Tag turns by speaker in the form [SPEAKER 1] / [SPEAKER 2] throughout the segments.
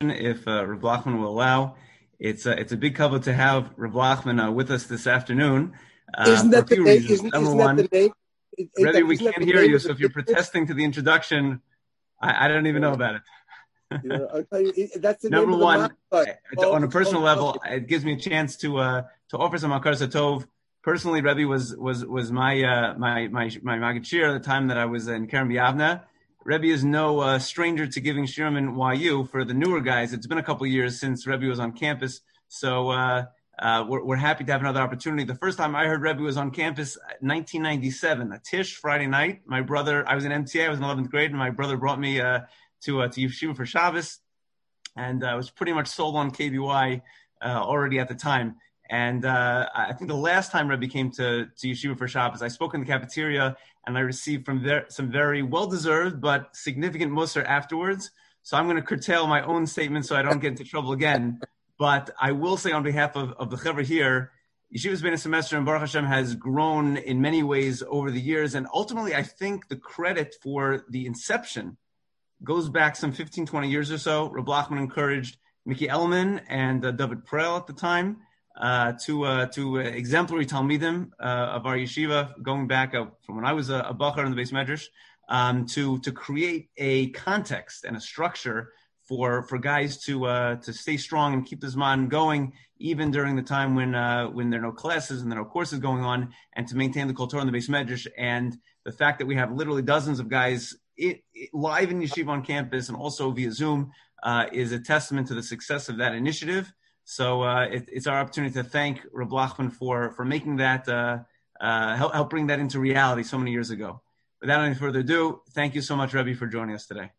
[SPEAKER 1] if uh, Rav Lachman will allow. It's a, it's a big cover to have Rav Lachman uh, with us this afternoon.
[SPEAKER 2] Uh, isn't that the name? Isn't,
[SPEAKER 1] Number
[SPEAKER 2] isn't
[SPEAKER 1] one,
[SPEAKER 2] the?
[SPEAKER 1] Rebbe, we can't hear you, so if you're protesting to the introduction, I, I don't even know about it.
[SPEAKER 2] you that's the
[SPEAKER 1] Number one,
[SPEAKER 2] oh,
[SPEAKER 1] on a personal level, it gives me a chance to uh, to offer some akar satov. Personally, Rebbe was was was my uh, my my my magid at the time that I was in Kerem B'Yavneh. Rebbe is no uh, stranger to giving shirim in YU for the newer guys. It's been a couple years since Rebbe was on campus, so uh, uh, we're, we're, happy to have another opportunity. The first time I heard Rebbe was on campus, 1997, a Tish Friday night. My brother, I was in MTA, I was in 11th grade, and my brother brought me uh, to uh, to Yeshiva for Shabbos, and I was pretty much sold on KBY uh, already at the time. And uh, I think the last time Rebbe came to, to Yeshiva for Shabbos, I spoke in the cafeteria and I received from there some very well deserved but significant mussar afterwards. So I'm going to curtail my own statement so I don't get into trouble again. But I will say on behalf of, of the Chevra here, Yeshiva's been a semester and Baruch Hashem has grown in many ways over the years. And ultimately, I think the credit for the inception goes back some 15, 20 years or so. Reb Lachman encouraged Mickey Elman and uh, David Perel at the time uh, to uh, to exemplary Talmidim uh, of our yeshiva, going back uh, from when I was a, a Bachar in the beis medrash, um, to to create a context and a structure for for guys to uh, to stay strong and keep this man going even during the time when uh, when there are no classes and there are no courses going on, and to maintain the culture in the beis medrash. And the fact that we have literally dozens of guys it, it, live in yeshiva on campus and also via Zoom uh, is a testament to the success of that initiative. So uh, it, it's our opportunity to thank Reb Lachman for for making that uh, uh, help, help bring that into reality so many years ago. Without any further ado, thank you so much, Rebbe, for joining us today.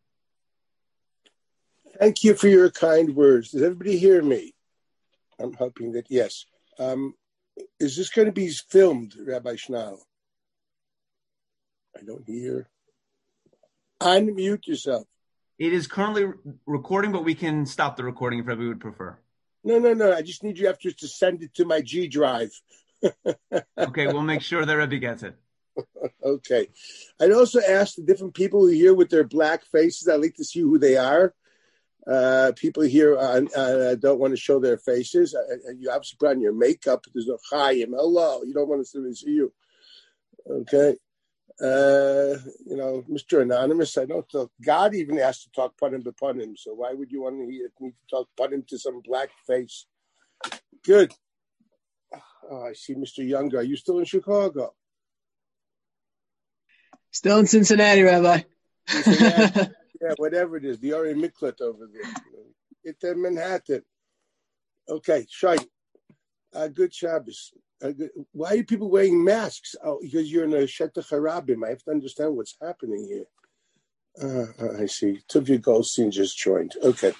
[SPEAKER 2] Thank you for your kind words. Does everybody hear me? I'm hoping that yes. Um, is this going to be filmed, Rabbi Schnall? I don't hear. Unmute yourself.
[SPEAKER 1] It is currently recording, but we can stop the recording if Rebbe would prefer.
[SPEAKER 2] No, no, no. I just need you after to send it to my G drive.
[SPEAKER 1] okay, we'll make sure that Rebbe gets it.
[SPEAKER 2] okay. I'd also ask the different people who here with their black faces. I'd like to see who they are. Uh, people here uh, uh, don't want to show their faces. Uh, uh, you obviously put on your makeup. There's no chayim. Hello. You don't want to see you. Okay. Uh, you know, Mr. Anonymous, I don't talk. God even asked to talk panim upon him. So why would you want me to talk panim to some black face? Good. Oh, I see Mr. Younger. Are you still in Chicago?
[SPEAKER 3] Still in Cincinnati, Rabbi.
[SPEAKER 2] Cincinnati. yeah, whatever it is, the Ir Miklat over there. It's in Manhattan. Okay, Shai. Uh, good Shabbos. Uh, why are people wearing masks? Oh, because you're in a Shetach Harabim. I have to understand what's happening here. Uh, I see. Tuvia Goldstein just joined. Okay.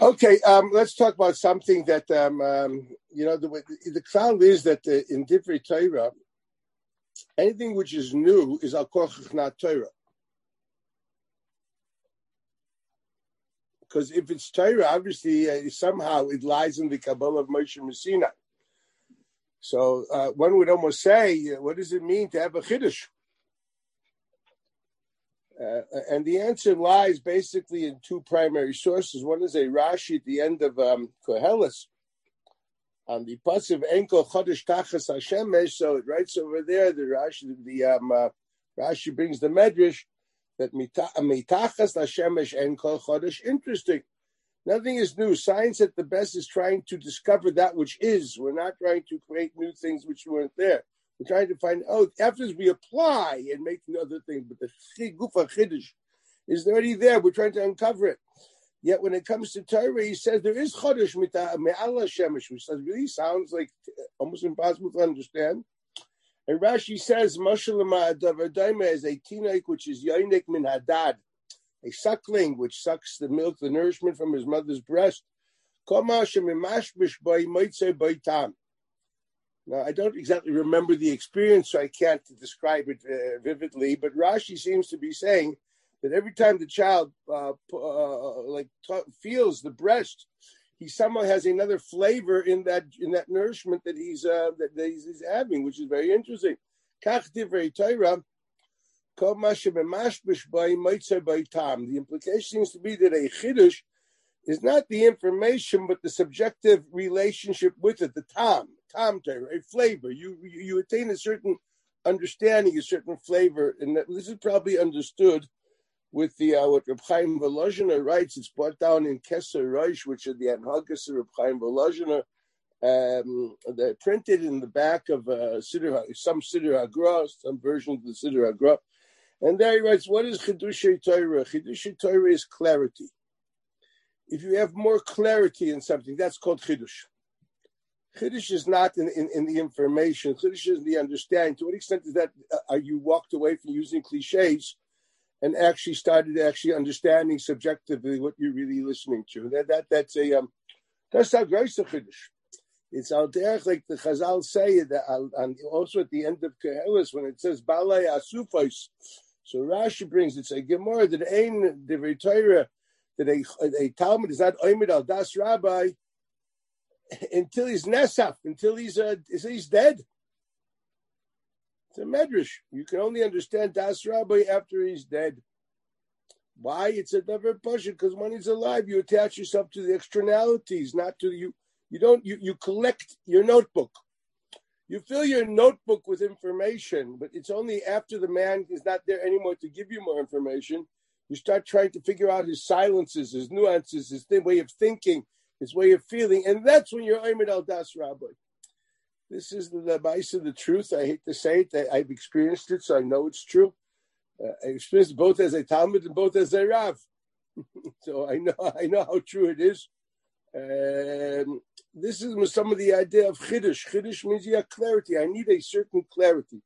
[SPEAKER 2] Okay, um, let's talk about something that, um, um, you know, the, the cloud is that uh, in Divrei Torah, anything which is new is al not Torah. Because if it's Torah, obviously, uh, somehow it lies in the Kabbalah of Moshe MiSinai. So uh, one would almost say, uh, what does it mean to have a chiddush? Uh, and the answer lies basically in two primary sources. One is a Rashi at the end of um, Koheles, on the passive enkel chodesh tachas hashemesh. So it writes over there the Rashi, the um, uh, Rashi brings the medrash that mitachas hashemesh enkel chodesh. Interesting. Nothing is new. Science at the best is trying to discover that which is. We're not trying to create new things which weren't there. We're trying to find out after we apply and make the other things, but the gufa chiddush is already there. We're trying to uncover it. Yet when it comes to Torah, he says there is chodesh me'ala shemesh, which really sounds like almost impossible to understand. And Rashi says, Moshe Davar is a tinaik which is yoinik min hadad a suckling which sucks the milk, the nourishment from his mother's breast. Now, I don't exactly remember the experience, so I can't describe it uh, vividly, but Rashi seems to be saying that every time the child uh, uh, like t- feels the breast, he somehow has another flavor in that in that nourishment that he's uh, that, that he's, he's, having, which is very interesting. Kach Torah, The implication seems to be that a chiddush is not the information, but the subjective relationship with it, the tam, tam a flavor. You, you, attain a certain understanding, a certain flavor, and this is probably understood with the uh, what Reb Chaim Volozhiner writes. It's brought down in Kesser Rosh, which are the Anhagas of Reb Chaim Volozhiner. Um, they're printed in the back of uh, Siddur, some Siddur Hagra, some version of the Siddur Hagra. And there he writes, what is Chidushay Torah? Chidushay Torah is clarity. If you have more clarity in something, that's called Chidush. Chiddush is not in, in, in, the information. Chiddush is in the understanding. To what extent is that uh, are you walked away from using cliches and actually started actually understanding subjectively what you're really listening to? That that that's a um, that's not very Chiddush. It's al derech like the Chazal say that, and also at the end of Koheles when it says Asufos. So Rashi brings it's a Gemara that ain't the Torah that a, a Talmid is not Oimid al Das Rabbi until he's Nesaf, until he's uh, he's dead. It's a medrash. You can only understand Das Rabbi after he's dead. Why? It's a never passion because when he's alive, you attach yourself to the externalities, not to you. You don't. You you collect your notebook. You fill your notebook with information, but it's only after the man is not there anymore to give you more information. You start trying to figure out his silences, his nuances, his way of thinking, his way of feeling, and that's when you're Ayman al Das Rabbi. This is the, advice of the truth. I hate to say it, I've experienced it, so I know it's true. Uh, I experienced both as a Talmid and both as a Rav, so I know I know how true it is. Um, this is some of the idea of chiddush. Chiddush means you have clarity. I need a certain clarity,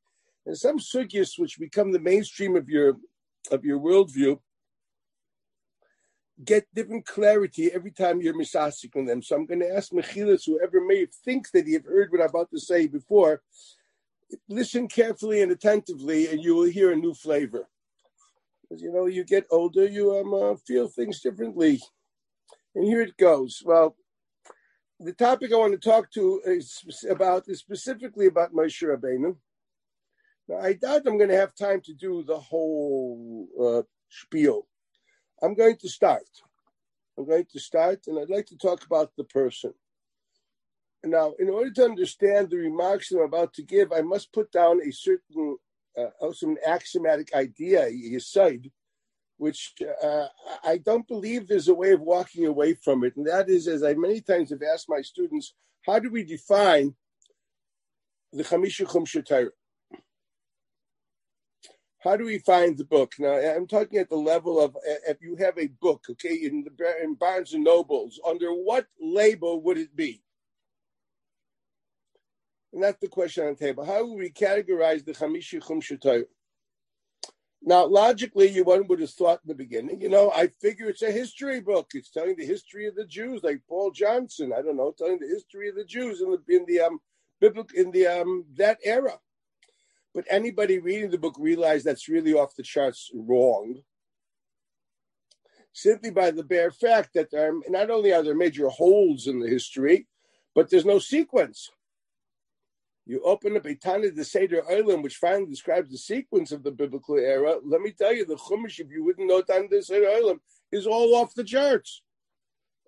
[SPEAKER 2] and some sugyas which become the mainstream of your of your worldview get different clarity every time you're misasik on them. So I'm going to ask Mechilas, whoever may think that you've heard what I'm about to say before, listen carefully and attentively, and you will hear a new flavor. You know, you get older, you um, uh, feel things differently. And here it goes. Well, the topic I want to talk to is about is specifically about Moshe Rabbeinu. Now, I doubt I'm going to have time to do the whole uh, spiel I'm going to start. I'm going to start, and I'd like to talk about the person. Now, in order to understand the remarks I'm about to give, I must put down a certain, uh, also an axiomatic idea, you side, which uh, I don't believe there's a way of walking away from it. And that is, as I many times have asked my students, how do we define the Chamisha Chum how do we find the book? Now, I'm talking at the level of if you have a book, okay, in the in Barnes and Nobles, under what label would it be? And that's the question on the table. How would we categorize the Chamishi Chum Now, logically, you one would have thought in the beginning, you know, I figure it's a history book. It's telling the history of the Jews, like Paul Johnson. I don't know, telling the history of the Jews in the in the um biblical in the um that era. But anybody reading the book realized that's really off the charts wrong. Simply by the bare fact that there are, not only are there major holes in the history, but there's no sequence. You open up a Tana the Seder Olam, which finally describes the sequence of the biblical era. Let me tell you, the Chumash, if you wouldn't know Tana the Seder Olam, is all off the charts.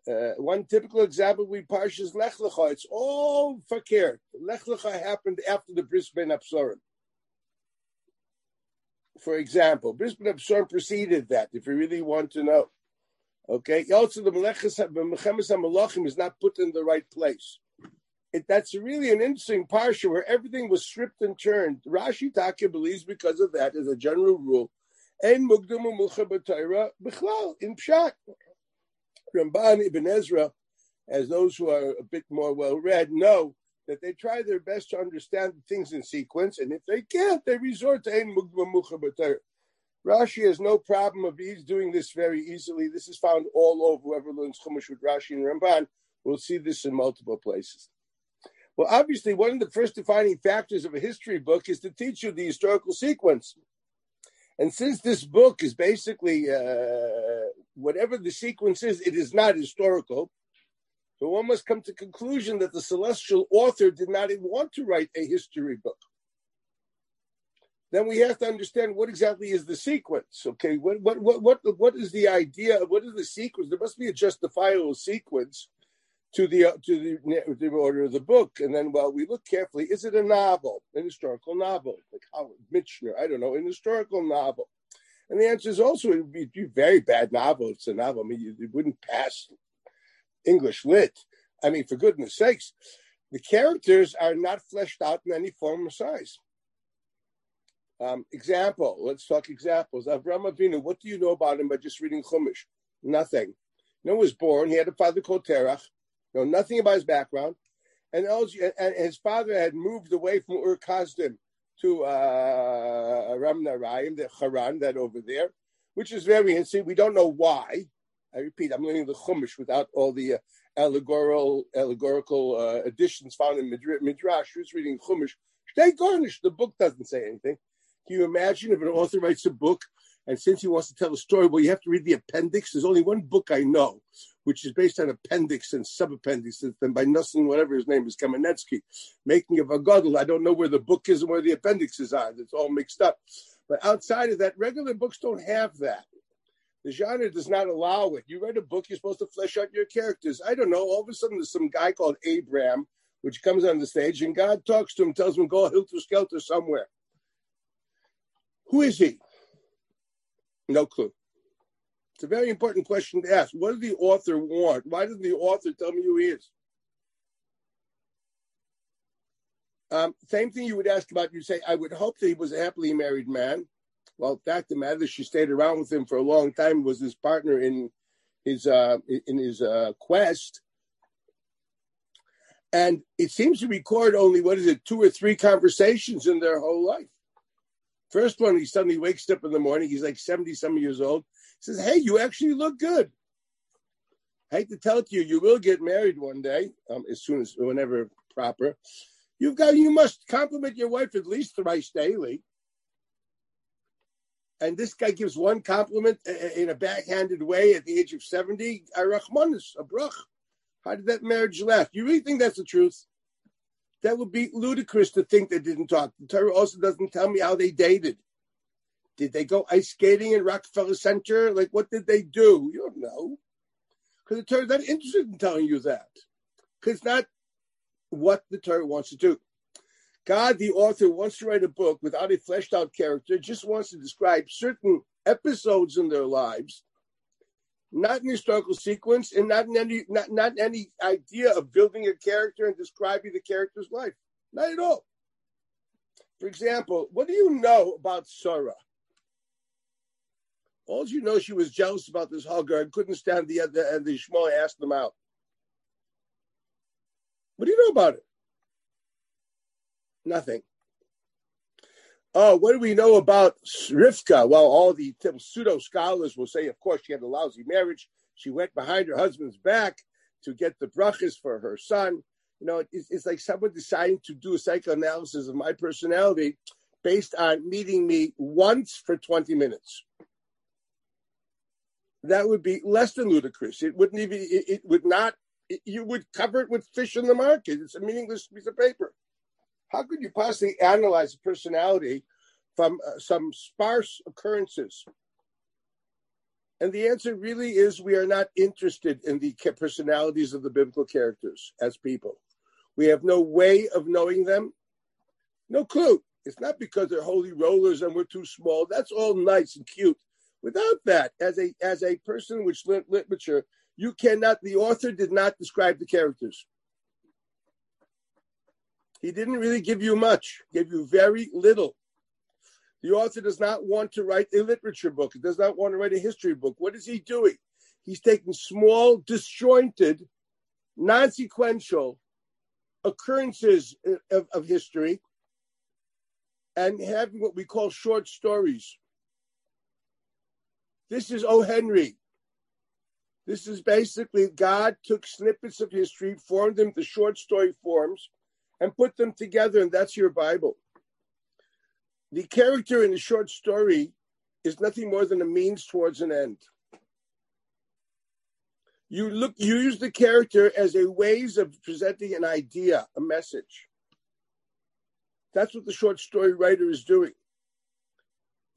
[SPEAKER 2] Uh, one typical example we parshas Lech Lecha. It's all fakir. Lech Lecha happened after the Bris Ben Absorim for example, Bris Ben Absorim preceded that, if you really want to know. Okay, also the Meleches Malachim is not put in the right place. It, that's really an interesting parsha where everything was stripped and turned. Rashi Taka believes because of that, as a general rule, and Mugdam Mulcha Bichlal in Pshat. Ramban Ibn Ezra, as those who are a bit more well read know, that they try their best to understand things in sequence, and if they can't, they resort to Ein Mugma Rashi has no problem of he's doing this very easily. This is found all over. Whoever learns Chumash with Rashi and Ramban will see this in multiple places. Well, obviously, one of the first defining factors of a history book is to teach you the historical sequence. And since this book is basically uh, whatever the sequence is, it is not historical. So one must come to conclusion that the celestial author did not even want to write a history book. then we have to understand what exactly is the sequence. Okay, what what what what what is the idea? What is the sequence? There must be a justifiable sequence to the uh, to the, the order of the book, and then well, we look carefully. Is it a novel, an historical novel, like Howard Michener? I don't know, an historical novel. And the answer is also it would be, be very bad novel. It's a novel. I mean, you wouldn't pass English lit. I mean, for goodness sakes, the characters are not fleshed out in any form or size. Um, example, let's talk examples. Avram Avinu, what do you know about him by just reading Chumash? Nothing. You know, was born, he had a father called Terach, know nothing about his background. And, and his father had moved away from Ur Kasdim to uh, Aram Naharayim, the Haran, that over there, which is very interesting. We don't know why. I repeat, I'm learning the Chumash without all the uh, allegorical allegorical uh, additions found in Midrash. Who's reading Chumash? Stay garnished. The book doesn't say anything. Can you imagine if an author writes a book and since he wants to tell a story, well, you have to read the appendix. There's only one book I know, which is based on appendix and subappendix, then by Nussin, whatever his name is, Kamenetsky, making of a Godel. I don't know where the book is and where the appendixes are. It's all mixed up. But outside of that, regular books don't have that. The genre does not allow it. You write a book, you're supposed to flesh out your characters. I don't know. All of a sudden, there's some guy called Abraham, which comes on the stage, and God talks to him, tells him, go hilter skelter somewhere. Who is he? No clue. It's a very important question to ask. What does the author want? Why doesn't the author tell me who he is? Um, same thing you would ask about, you say, I would hope that he was a happily married man. Well, fact of the matter, she stayed around with him for a long time, was his partner in his uh, in his uh, quest. And it seems to record only, what is it, two or three conversations in their whole life. First one, he suddenly wakes up in the morning. He's like 70 some years old. Says, Hey, you actually look good. I hate to tell it to you, you will get married one day, um, as soon as, whenever proper. You've got, you must compliment your wife at least thrice daily. And this guy gives one compliment in a backhanded way at the age of 70. Arachmanis, a brach. How did that marriage last? You really think that's the truth? That would be ludicrous to think they didn't talk. The Torah also doesn't tell me how they dated. Did they go ice skating in Rockefeller Center? Like, what did they do? You don't know. Because the Torah's not interested in telling you that. Because it's not what the Torah wants to do. God, the author, wants to write a book without a fleshed out character, just wants to describe certain episodes in their lives not in historical sequence and not in any not, not any idea of building a character and describing the character's life. Not at all. For example, what do you know about Sarah? All you know, she was jealous about this Hagar and couldn't stand the other, and the Shmuel asked them out. What do you know about it? Nothing. Oh, what do we know about Rivka? Well, all the pseudo scholars will say, of course, she had a lousy marriage. She went behind her husband's back to get the brachas for her son. You know, it's, it's like someone deciding to do a psychoanalysis of my personality based on meeting me once for 20 minutes. That would be less than ludicrous. It wouldn't even, it, it would not, it, you would cover it with fish in the market. It's a meaningless piece of paper. How could you possibly analyze a personality from uh, some sparse occurrences? And the answer really is we are not interested in the personalities of the biblical characters as people. We have no way of knowing them, no clue. It's not because they're holy rollers and we're too small. That's all nice and cute. Without that, as a as a person which lit literature, you cannot. The author did not describe the characters. He didn't really give you much, gave you very little. The author does not want to write a literature book. He does not want to write a history book. What is he doing? He's taking small, disjointed, non sequential occurrences of, of history and having what we call short stories. This is O. Henry. This is basically God took snippets of history, formed them to short story forms, and put them together, and that's your Bible. The character in the short story is nothing more than a means towards an end. You look, you use the character as a ways of presenting an idea, a message. That's what the short story writer is doing.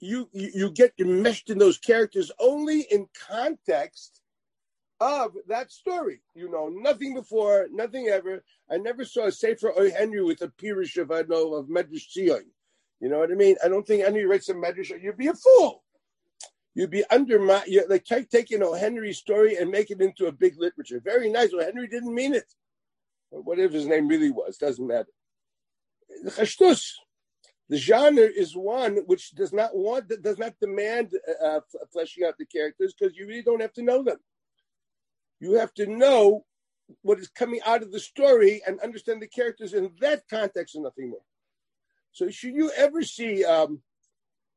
[SPEAKER 2] You, you get enmeshed in those characters only in context of that story. You know, nothing before, nothing ever. I never saw a Sefer O. Henry with a Pirish of, I know, of Medrash Tzion. You know what I mean? I don't think any writes a Medrash, you'd be a fool. You'd be under my, you're like taking O. Henry's story and make it into a big literature. Very nice. O. Henry didn't mean it. Whatever his name really was, doesn't matter. Chashtus, the genre is one which does not want, does not demand uh, fleshing out the characters because you really don't have to know them. You have to know what is coming out of the story and understand the characters in that context and nothing more. So, should you ever see um,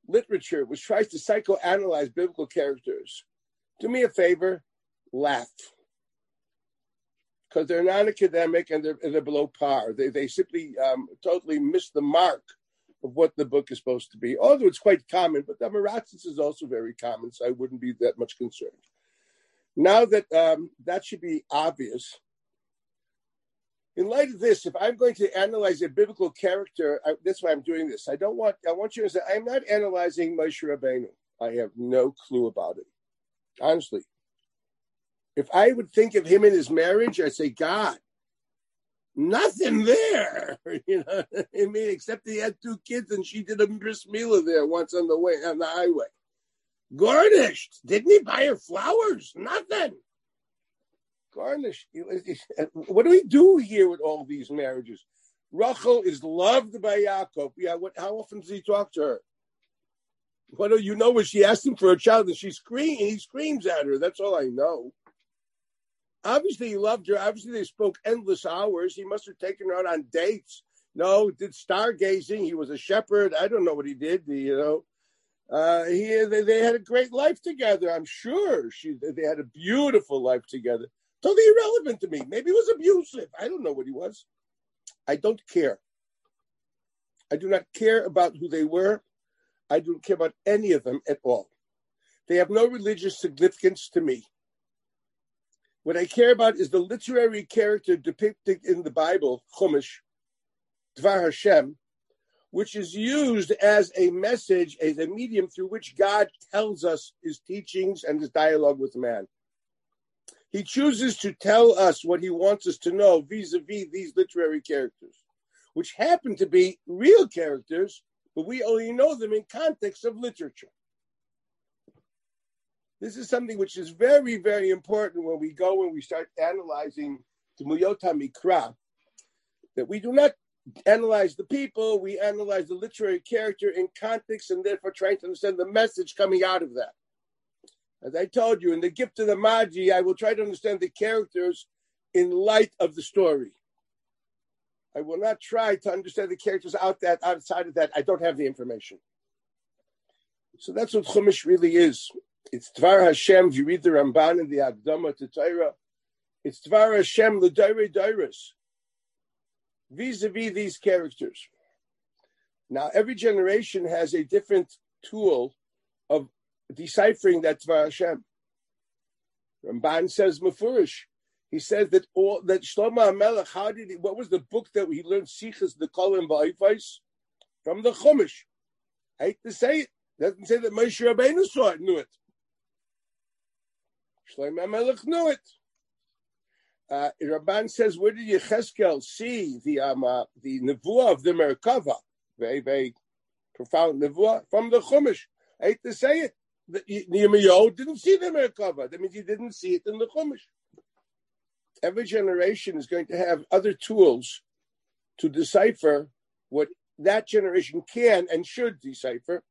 [SPEAKER 2] literature which tries to psychoanalyze biblical characters, do me a favor, laugh. Because they're non academic and they're, they're below par. They, they simply um, totally miss the mark of what the book is supposed to be. Although it's quite common, but the Maratzis is also very common, so I wouldn't be that much concerned. Now that um, that should be obvious, in light of this, if I'm going to analyze a biblical character, I, that's why I'm doing this. I don't want. I want you to say I'm not analyzing Moshe Rabbeinu. I have no clue about it, honestly. If I would think of him in his marriage, I'd say, God, nothing there. You know, I mean, except he had two kids and she did a bris milah there once on the way on the highway garnished. Didn't he buy her flowers? Nothing. Garnished. What do we do here with all these marriages? Rachel is loved by Yaakov. Yeah, what, how often does he talk to her? What do you know when she asked him for a child and she screams he screams at her? That's all I know. Obviously he loved her. Obviously they spoke endless hours. He must have taken her out on dates. No, did stargazing. He was a shepherd. I don't know what he did, you know. Uh, he they, they, had a great life together. I'm sure she they had a beautiful life together. Totally irrelevant to me. Maybe he was abusive. I don't know what he was. I don't care. I do not care about who they were. I don't care about any of them at all. They have no religious significance to me. What I care about is the literary character depicted in the Bible, Chumash, Dvar Hashem, which is used as a message, as a medium through which God tells us his teachings and his dialogue with man. He chooses to tell us what he wants us to know vis a vis these literary characters, which happen to be real characters, but we only know them in context of literature. This is something which is very, very important when we go and we start analyzing the Muyota Mikra, that we do not analyze the people, we analyze the literary character in context, and therefore trying to understand the message coming out of that. As I told you, in the gift of the Magi, I will try to understand the characters in light of the story. I will not try to understand the characters out that outside of that. I don't have the information. So that's what Chumash really is. It's Dvar Hashem. If you read the Ramban and the Akdama to Torah, it's Dvar Hashem l'dairei dairis vis-a-vis these characters. Now, every generation has a different tool of deciphering that Dvar Hashem. Ramban says Mefurish. He says that all that Shlomo HaMelech, how did he, what was the book that he learned Sichas the Kolim Ba'ifais? From the Chumash. I hate to say it. Doesn't say that Moshe Rabbeinu saw it, knew it. Shlomo HaMelech knew it. Uh, Ramban says, where did Yecheskel see the um, uh, the nevuah of the Merkava? Very, very profound nevuah from the Chumash. I hate to say it. Yirmiyahu didn't see the Merkava. That means he didn't see it in the Chumash. Every generation is going to have other tools to decipher what that generation can and should decipher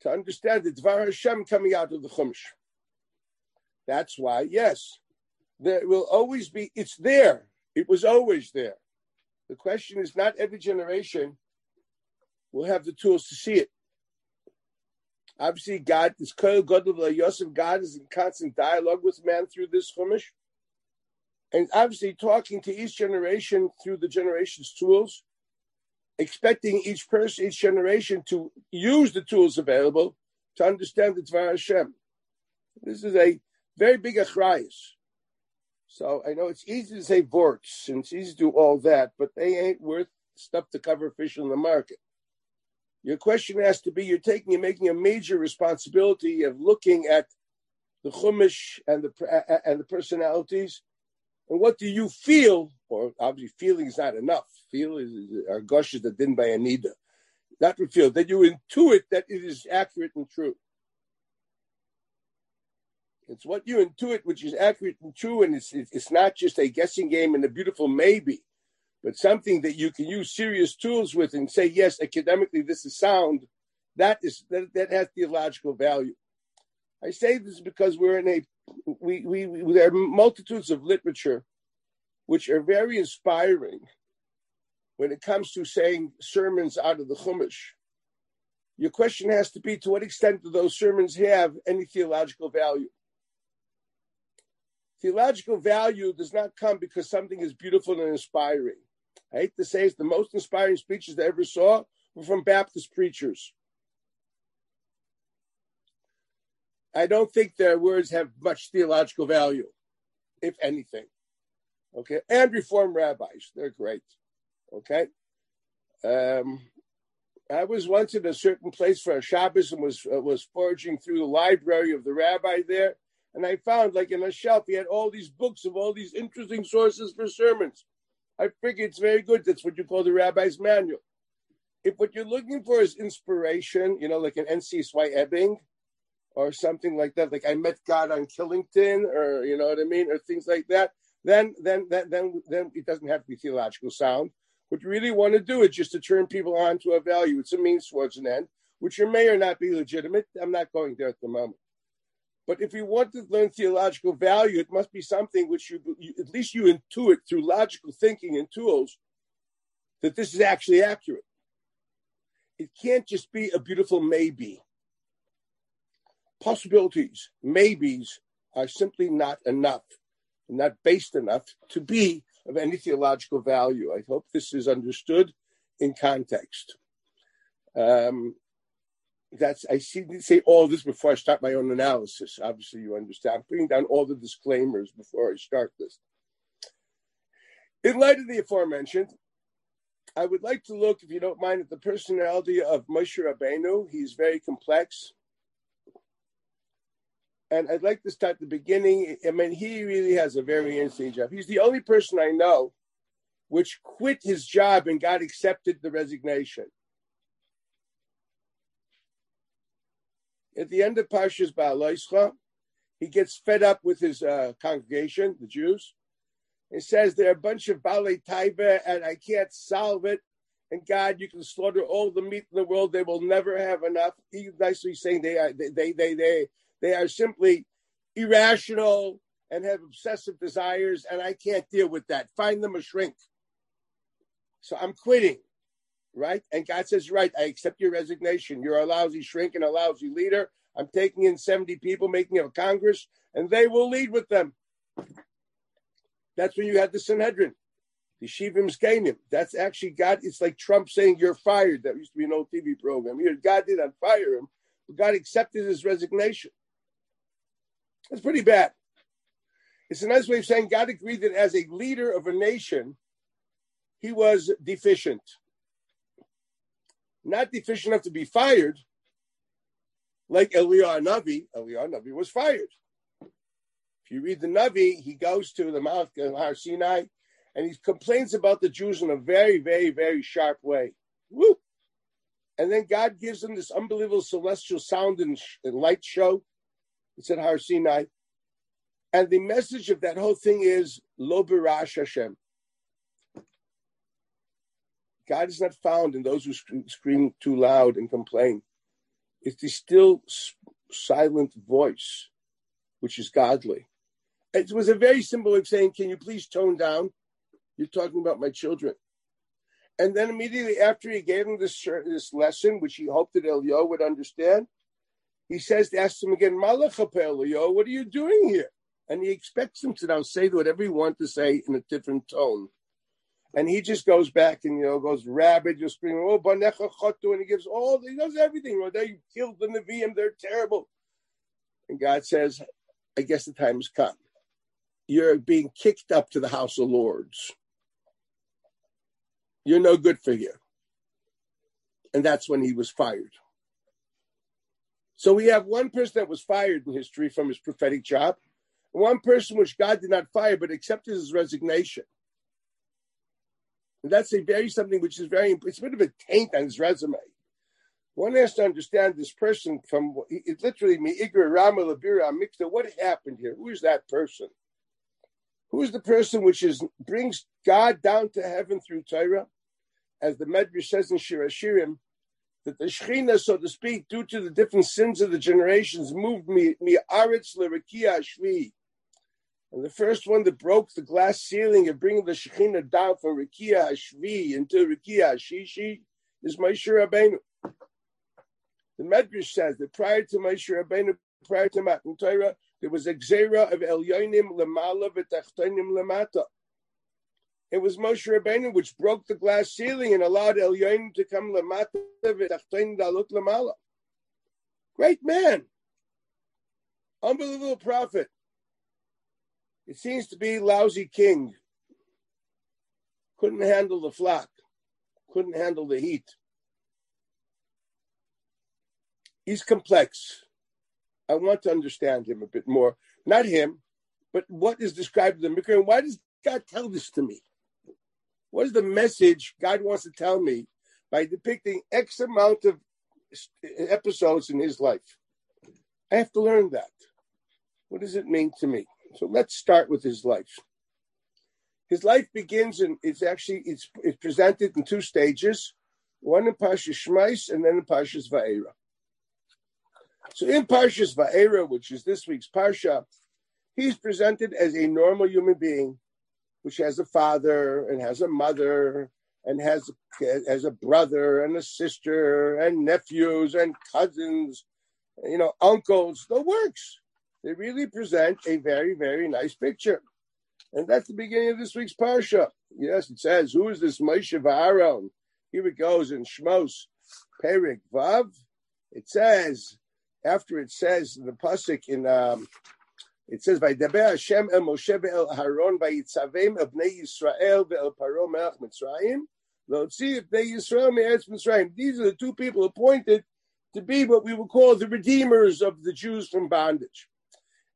[SPEAKER 2] to understand the Dvar Hashem coming out of the Chumash. That's why, yes, there will always be, it's there. It was always there. The question is not every generation will have the tools to see it. Obviously, God is God of Yosef. God is in constant dialogue with man through this chumash, and obviously talking to each generation through the generation's tools, expecting each person, each generation to use the tools available to understand the Dvar Hashem. This is a very big achrayus. So I know it's easy to say vorts and it's easy to do all that, but they ain't worth stuff to cover fish in the market. Your question has to be: You're taking, you're making a major responsibility of looking at the chumash and the and the personalities, and what do you feel? Or obviously, feeling is not enough. Feel is our gush is the din by anida, not feel that you intuit that it is accurate and true. It's what you intuit which is accurate and true, and it's it's not just a guessing game and a beautiful maybe, but something that you can use serious tools with and say yes, academically this is sound. That is that, that has theological value. I say this because we're in a we, we, we there are multitudes of literature which are very inspiring when it comes to saying sermons out of the Chumash. Your question has to be to what extent do those sermons have any theological value? Theological value does not come because something is beautiful and inspiring. I hate to say it's the most inspiring speeches I ever saw were from Baptist preachers. I don't think their words have much theological value, if anything. Okay, and Reform rabbis, they're great. Okay, um, I was once in a certain place for a Shabbos and was uh, was foraging through the library of the rabbi there, and I found like in a shelf he had all these books of all these interesting sources for sermons. I figure it's very good. That's what you call the rabbi's manual. If what you're looking for is inspiration, you know, like an N.C. Ebbing, or something like that, like I met God on Killington, or you know what I mean, or things like that, then then then then then it doesn't have to be theological sound. What you really want to do is just to turn people on to a value. It's a means towards an end, which may or not be legitimate. I'm not going there at the moment. But if you want to learn theological value, it must be something which you, you at least you intuit through logical thinking and tools that this is actually accurate. It can't just be a beautiful maybe possibilities, maybes, are simply not enough, not based enough to be of any theological value. I hope this is understood in context. Um, that's I see say all this before I start my own analysis. Obviously, you understand. I'm putting down all the disclaimers before I start this. In light of the aforementioned, I would like to look, if you don't mind, at the personality of Moshe Rabbeinu. He's very complex. And I'd like to start the beginning. I mean, he really has a very interesting job. He's the only person I know which quit his job and got accepted the resignation. At the end of Parshas Ba'aloischa, he gets fed up with his uh, congregation, the Jews. He says they're a bunch of Baalei Taiva and I can't solve it. And God, you can slaughter all the meat in the world; they will never have enough. He's nicely saying they are they they they they, they are simply irrational and have obsessive desires, and I can't deal with that. Find them a shrink. So I'm quitting, right? And God says, right, I accept your resignation. You're a lousy shrink and a lousy leader. I'm taking in 70 people, making a Congress, and they will lead with them. That's when you had the Sanhedrin, the Shivim Zkanim. That's actually God. It's like Trump saying you're fired. That used to be an old TV program. God did not fire him, but God accepted his resignation. That's pretty bad. It's a nice way of saying God agreed that as a leader of a nation, he was deficient. Not deficient enough to be fired, like Eliyahu Navi. Eliyahu Navi was fired. If you read the Navi, he goes to the Mount of Har Sinai and he complains about the Jews in a very, very, very sharp way. Woo! And then God gives him this unbelievable celestial sound and, light show it's at Har Sinai. And the message of that whole thing is Lo Birash Hashem. God is not found in those who scream too loud and complain. It's the still silent voice, which is godly. It was a very simple way of saying, Can you please tone down? You're talking about my children. And then immediately after he gave him this, this lesson, which he hoped that Elio would understand, he says, to ask him again, Malachapelio, what are you doing here? And he expects him to now say whatever he wants to say in a different tone. And he just goes back and, you know, goes rabid, just screaming, oh, Banecha Chotu, and he gives all, he does everything. They killed the Nevi'im, they're terrible. And God says, I guess the time has come. You're being kicked up to the House of Lords. You're no good for you. And that's when he was fired. So we have one person that was fired in history from his prophetic job, one person which God did not fire but accepted his resignation. And that's a very something which is very it's a bit of a taint on his resume. One has to understand this person from it literally Igra Rama Labira Mikta. What happened here? Who is that person? Who is the person which is brings God down to heaven through Torah? As the Medrash says in Shir Hashirim, that the Shechina, so to speak, due to the different sins of the generations, moved me me aretz l'rekia. And the first one that broke the glass ceiling and bringing the Shechina down from Rekia Hashvi into Rekia Hashishi is Moshe Rabbeinu. The Medrash says that prior to Moshe Rabbeinu, prior to Matan Torah, there was a Xera of Elyonim Lamala v'Tachtonim Lamata. It was Moshe Rabbeinu which broke the glass ceiling and allowed Elyonim to come Lamata v'Tachtonim Dalut Lamala. Great man. Unbelievable prophet. It seems to be lousy king. Couldn't handle the flock. Couldn't handle the heat. He's complex. I want to understand him a bit more. Not him, but what is described in the Mikra. And why does God tell this to me? What is the message God wants to tell me by depicting X amount of episodes in his life? I have to learn that. What does it mean to me? So let's start with his life. His life begins and it's actually it's, it's presented in two stages, one in Parshas Shmais and then in Parshas Va'era. So in Parshas Va'era, which is this week's Parsha, he's presented as a normal human being, which has a father and has a mother and has has a brother and a sister and nephews and cousins, you know, uncles. The works. They really present a very very nice picture, and that's the beginning of this week's Parsha. Yes, it says, "Who is this Moshe Va'aron?" Here it goes in Shmos, Perik Vav. It says after it says the pasuk in um, it says "By "Vaydaber Hashem el Moshe ve'el Haron vayitzavem el bnei Yisrael ve'el Paro melech Mitzrayim lotzii bnei Yisrael me'eretz Mitzrayim." These are the two people appointed to be what we would call the redeemers of the Jews from bondage.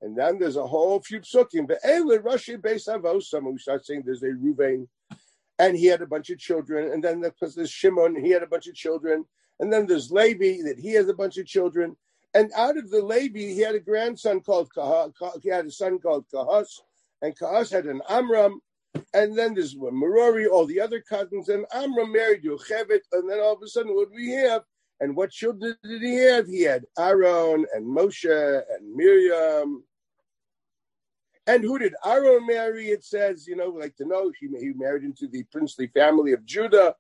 [SPEAKER 2] And then there's a whole few psukim. But Rashi Beis some who start saying there's a Ruvain, and he had a bunch of children. And then there's Shimon, he had a bunch of children. And then there's Levi, that he has a bunch of children. And out of the Levi, he had a grandson called Kahas. He had a son called Kahas, and Kahas had an Amram. And then there's Merori, all the other cousins, and Amram married Yocheved. And then all of a sudden, what do we have? And what children did he have? He had Aaron and Moshe and Miriam. And who did Aaron marry? It says, you know, like to know, he, he married into the princely family of Judah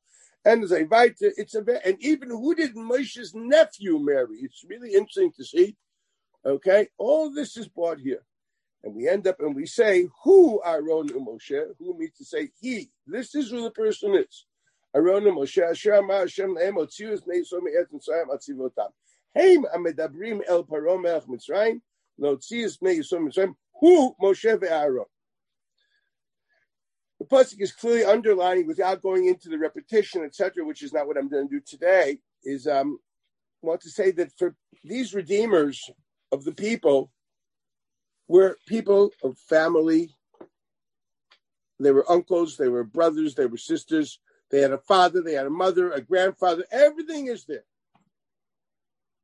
[SPEAKER 2] and Zayvaita, it's a and even who did Moshe's nephew marry? It's really interesting to see. Okay, all this is brought here, and we end up and we say who Aaron and Moshe, who means to say he. This is who the person is. Aaron and Moshe, Asher Ma Hashem Lehem Otzius Nei So Me'et Mitzrayim Atzivotam. Heim Amedabrim El Paro Melech Mitzrayim Lotzius Nei So Mitzrayim. Who Moshe ve'Aaron. The pasuk is clearly underlining, without going into the repetition, etc., which is not what I'm going to do today. Is um, want to say that for these redeemers of the people were people of family. They were uncles, they were brothers, they were sisters. They had a father, they had a mother, a grandfather. Everything is there.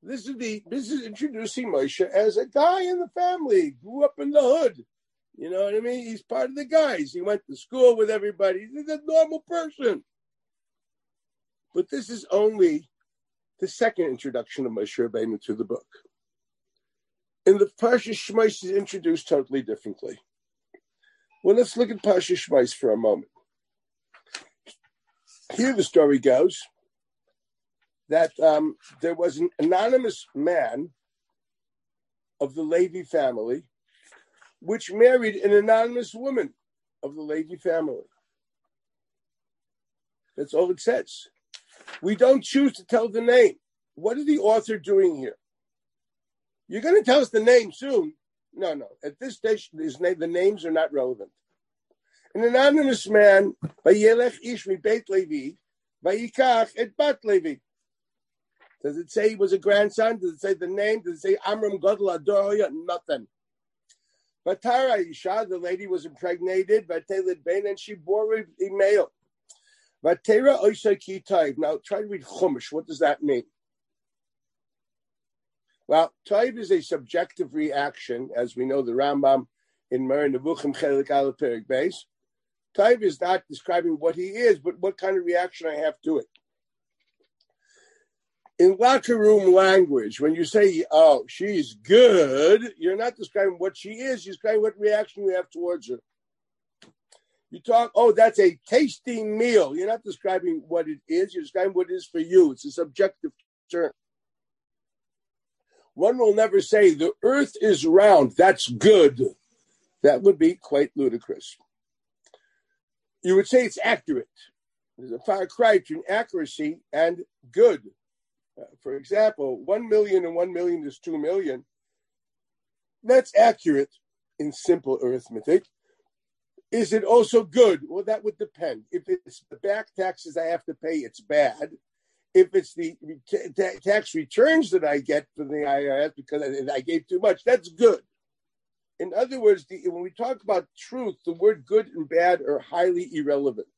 [SPEAKER 2] This is the this is introducing Moshe as a guy in the family, grew up in the hood. You know what I mean? He's part of the guys. He went to school with everybody. He's a normal person. But this is only the second introduction of Moshe Rabbeinu to the book. In the Parsha Shmais is introduced totally differently. Well, let's look at Parsha Shmais for a moment. Here the story goes that um, there was an anonymous man of the Levi family which married an anonymous woman of the Levi family. That's all it says. We don't choose to tell the name. What is the author doing here? You're going to tell us the name soon. No, no. At this stage, name, the names are not relevant. An anonymous man, Vayelech Ish Beit Levi, Vayikach et Bat Levi. Does it say he was a grandson? Does it say the name? Does it say Amram Gadol Adoroya? Nothing. But Tara Isha, the lady was impregnated, by Vatelid Ben, and she bore a male. Vatera Oisha Kitayv. Now try to read Chumash. What does that mean? Well, Taiv is a subjective reaction, as we know the Rambam in Moreh Nevuchim Chelik Alaperik base. Taiv is not describing what he is, but what kind of reaction I have to it. In locker room language, when you say, oh, she's good, you're not describing what she is, you're describing what reaction you have towards her. You talk, oh, that's a tasty meal. You're not describing what it is, you're describing what it is for you. It's a subjective term. One will never say the earth is round, that's good. That would be quite ludicrous. You would say it's accurate. There's a far cry between accuracy and good. For example, one million and one million is two million. That's accurate in simple arithmetic. Is it also good? Well, that would depend. If it's the back taxes I have to pay, it's bad. If it's the t- tax returns that I get from the IRS because I, I gave too much, that's good. In other words, the, when we talk about truth, the word good and bad are highly irrelevant.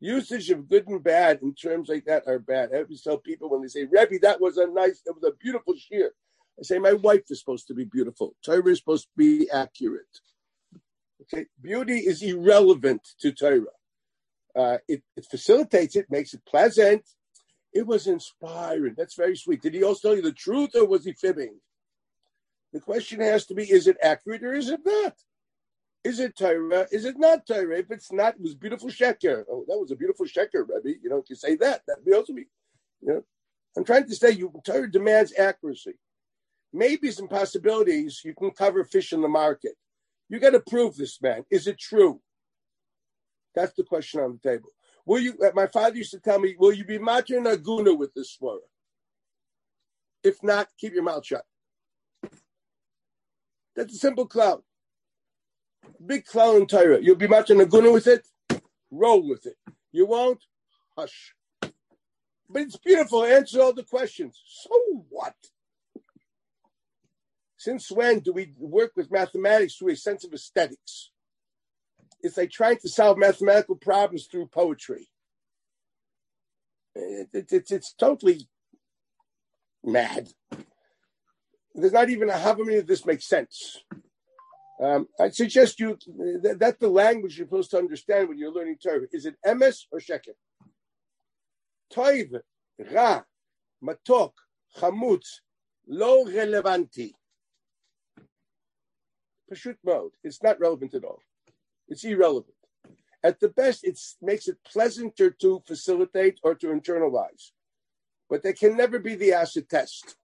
[SPEAKER 2] Usage of good and bad in terms like that are bad. I always tell people when they say, Rebbe, that was a nice, that was a beautiful shiur. I say, my wife is supposed to be beautiful. Torah is supposed to be accurate. Okay, beauty is irrelevant to Torah. Uh, it, it facilitates it, makes it pleasant. It was inspiring. That's very sweet. Did he also tell you the truth or was he fibbing? The question has to be, is it accurate or is it not? Is it Torah? Is it not Torah? If it's not, it was beautiful sheker. Oh, that was a beautiful sheker, Rebbe. You know, you say that. That would also be, you know. I'm trying to say you Torah demands accuracy. Maybe some possibilities you can cover fish in the market. You got to prove this, man. Is it true? That's the question on the table. Will you? My father used to tell me, "Will you be matching aguna with this svara? If not, keep your mouth shut." That's a simple cloud. Big cloud in Torah. You'll be matching aguna with it. Roll with it. You won't. Hush. But it's beautiful. Answer all the questions. So what? Since when do we work with mathematics through a sense of aesthetics? It's like trying to solve mathematical problems through poetry. It, it, it, it's totally mad. There's not even a how many of this makes sense. Um, I suggest you that, that's the language you're supposed to understand when you're learning Torah. Is it emes or sheker? Toiv, ra, matok, chamutz, lo relevanti. Pashut mode. It's not relevant at all. It's irrelevant. At the best, it makes it pleasanter to facilitate or to internalize, but they can never be the acid test.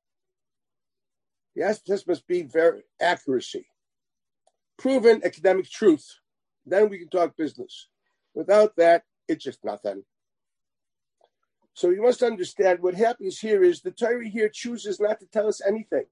[SPEAKER 2] The acid test must be very accuracy, proven academic truth. Then we can talk business. Without that, it's just nothing. So you must understand what happens here is the Torah here chooses not to tell us anything.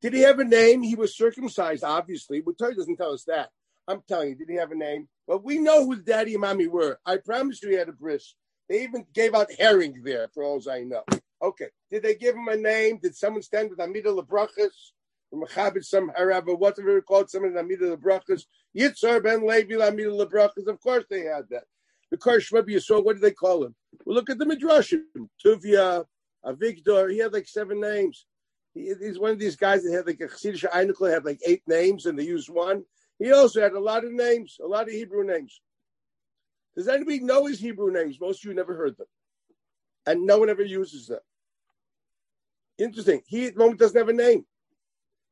[SPEAKER 2] Did he have a name? He was circumcised, obviously. But Torah doesn't tell us that. I'm telling you, did he have a name? Well, we know who the daddy and mommy were. I promise you he had a bris. They even gave out herring there, for all I know. Okay. Did they give him a name? Did someone stand with Amida Lebrachas? Mechabit some Arab, whatever it called, someone in Amida Lebrachas? Yitzhar ben Levi Amida Lebrachas. Of course they had that. The Karsh Rebbe Yisrael, what did they call him? Well, look at the Midrashim. Tuvia, Avigdor, he had like seven names. He, he's one of these guys that had like a Chassidish had like eight names and they used one. He also had a lot of names, a lot of Hebrew names. Does anybody know his Hebrew names? Most of you never heard them. And no one ever uses them. Interesting. He at the moment doesn't have a name.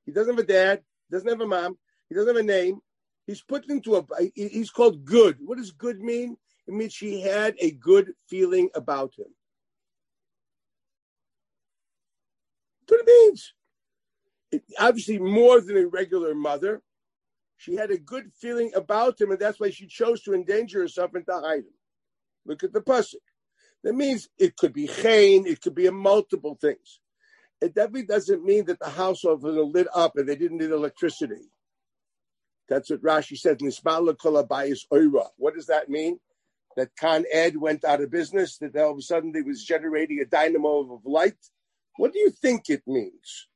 [SPEAKER 2] He doesn't have a dad, He doesn't have a mom, he doesn't have a name. He's put into a he's called good. What does good mean? It means she had a good feeling about him. That's what it means. It, obviously, more than a regular mother, she had a good feeling about him, and that's why she chose to endanger herself and to hide him. Look at the pasuk. That means it could be chain, it could be a multiple things. It definitely doesn't mean that the household was lit up and they didn't need electricity. That's what Rashi said. What does that mean? that Con Ed went out of business, that all of a sudden they was generating a dynamo of light. What do you think it means?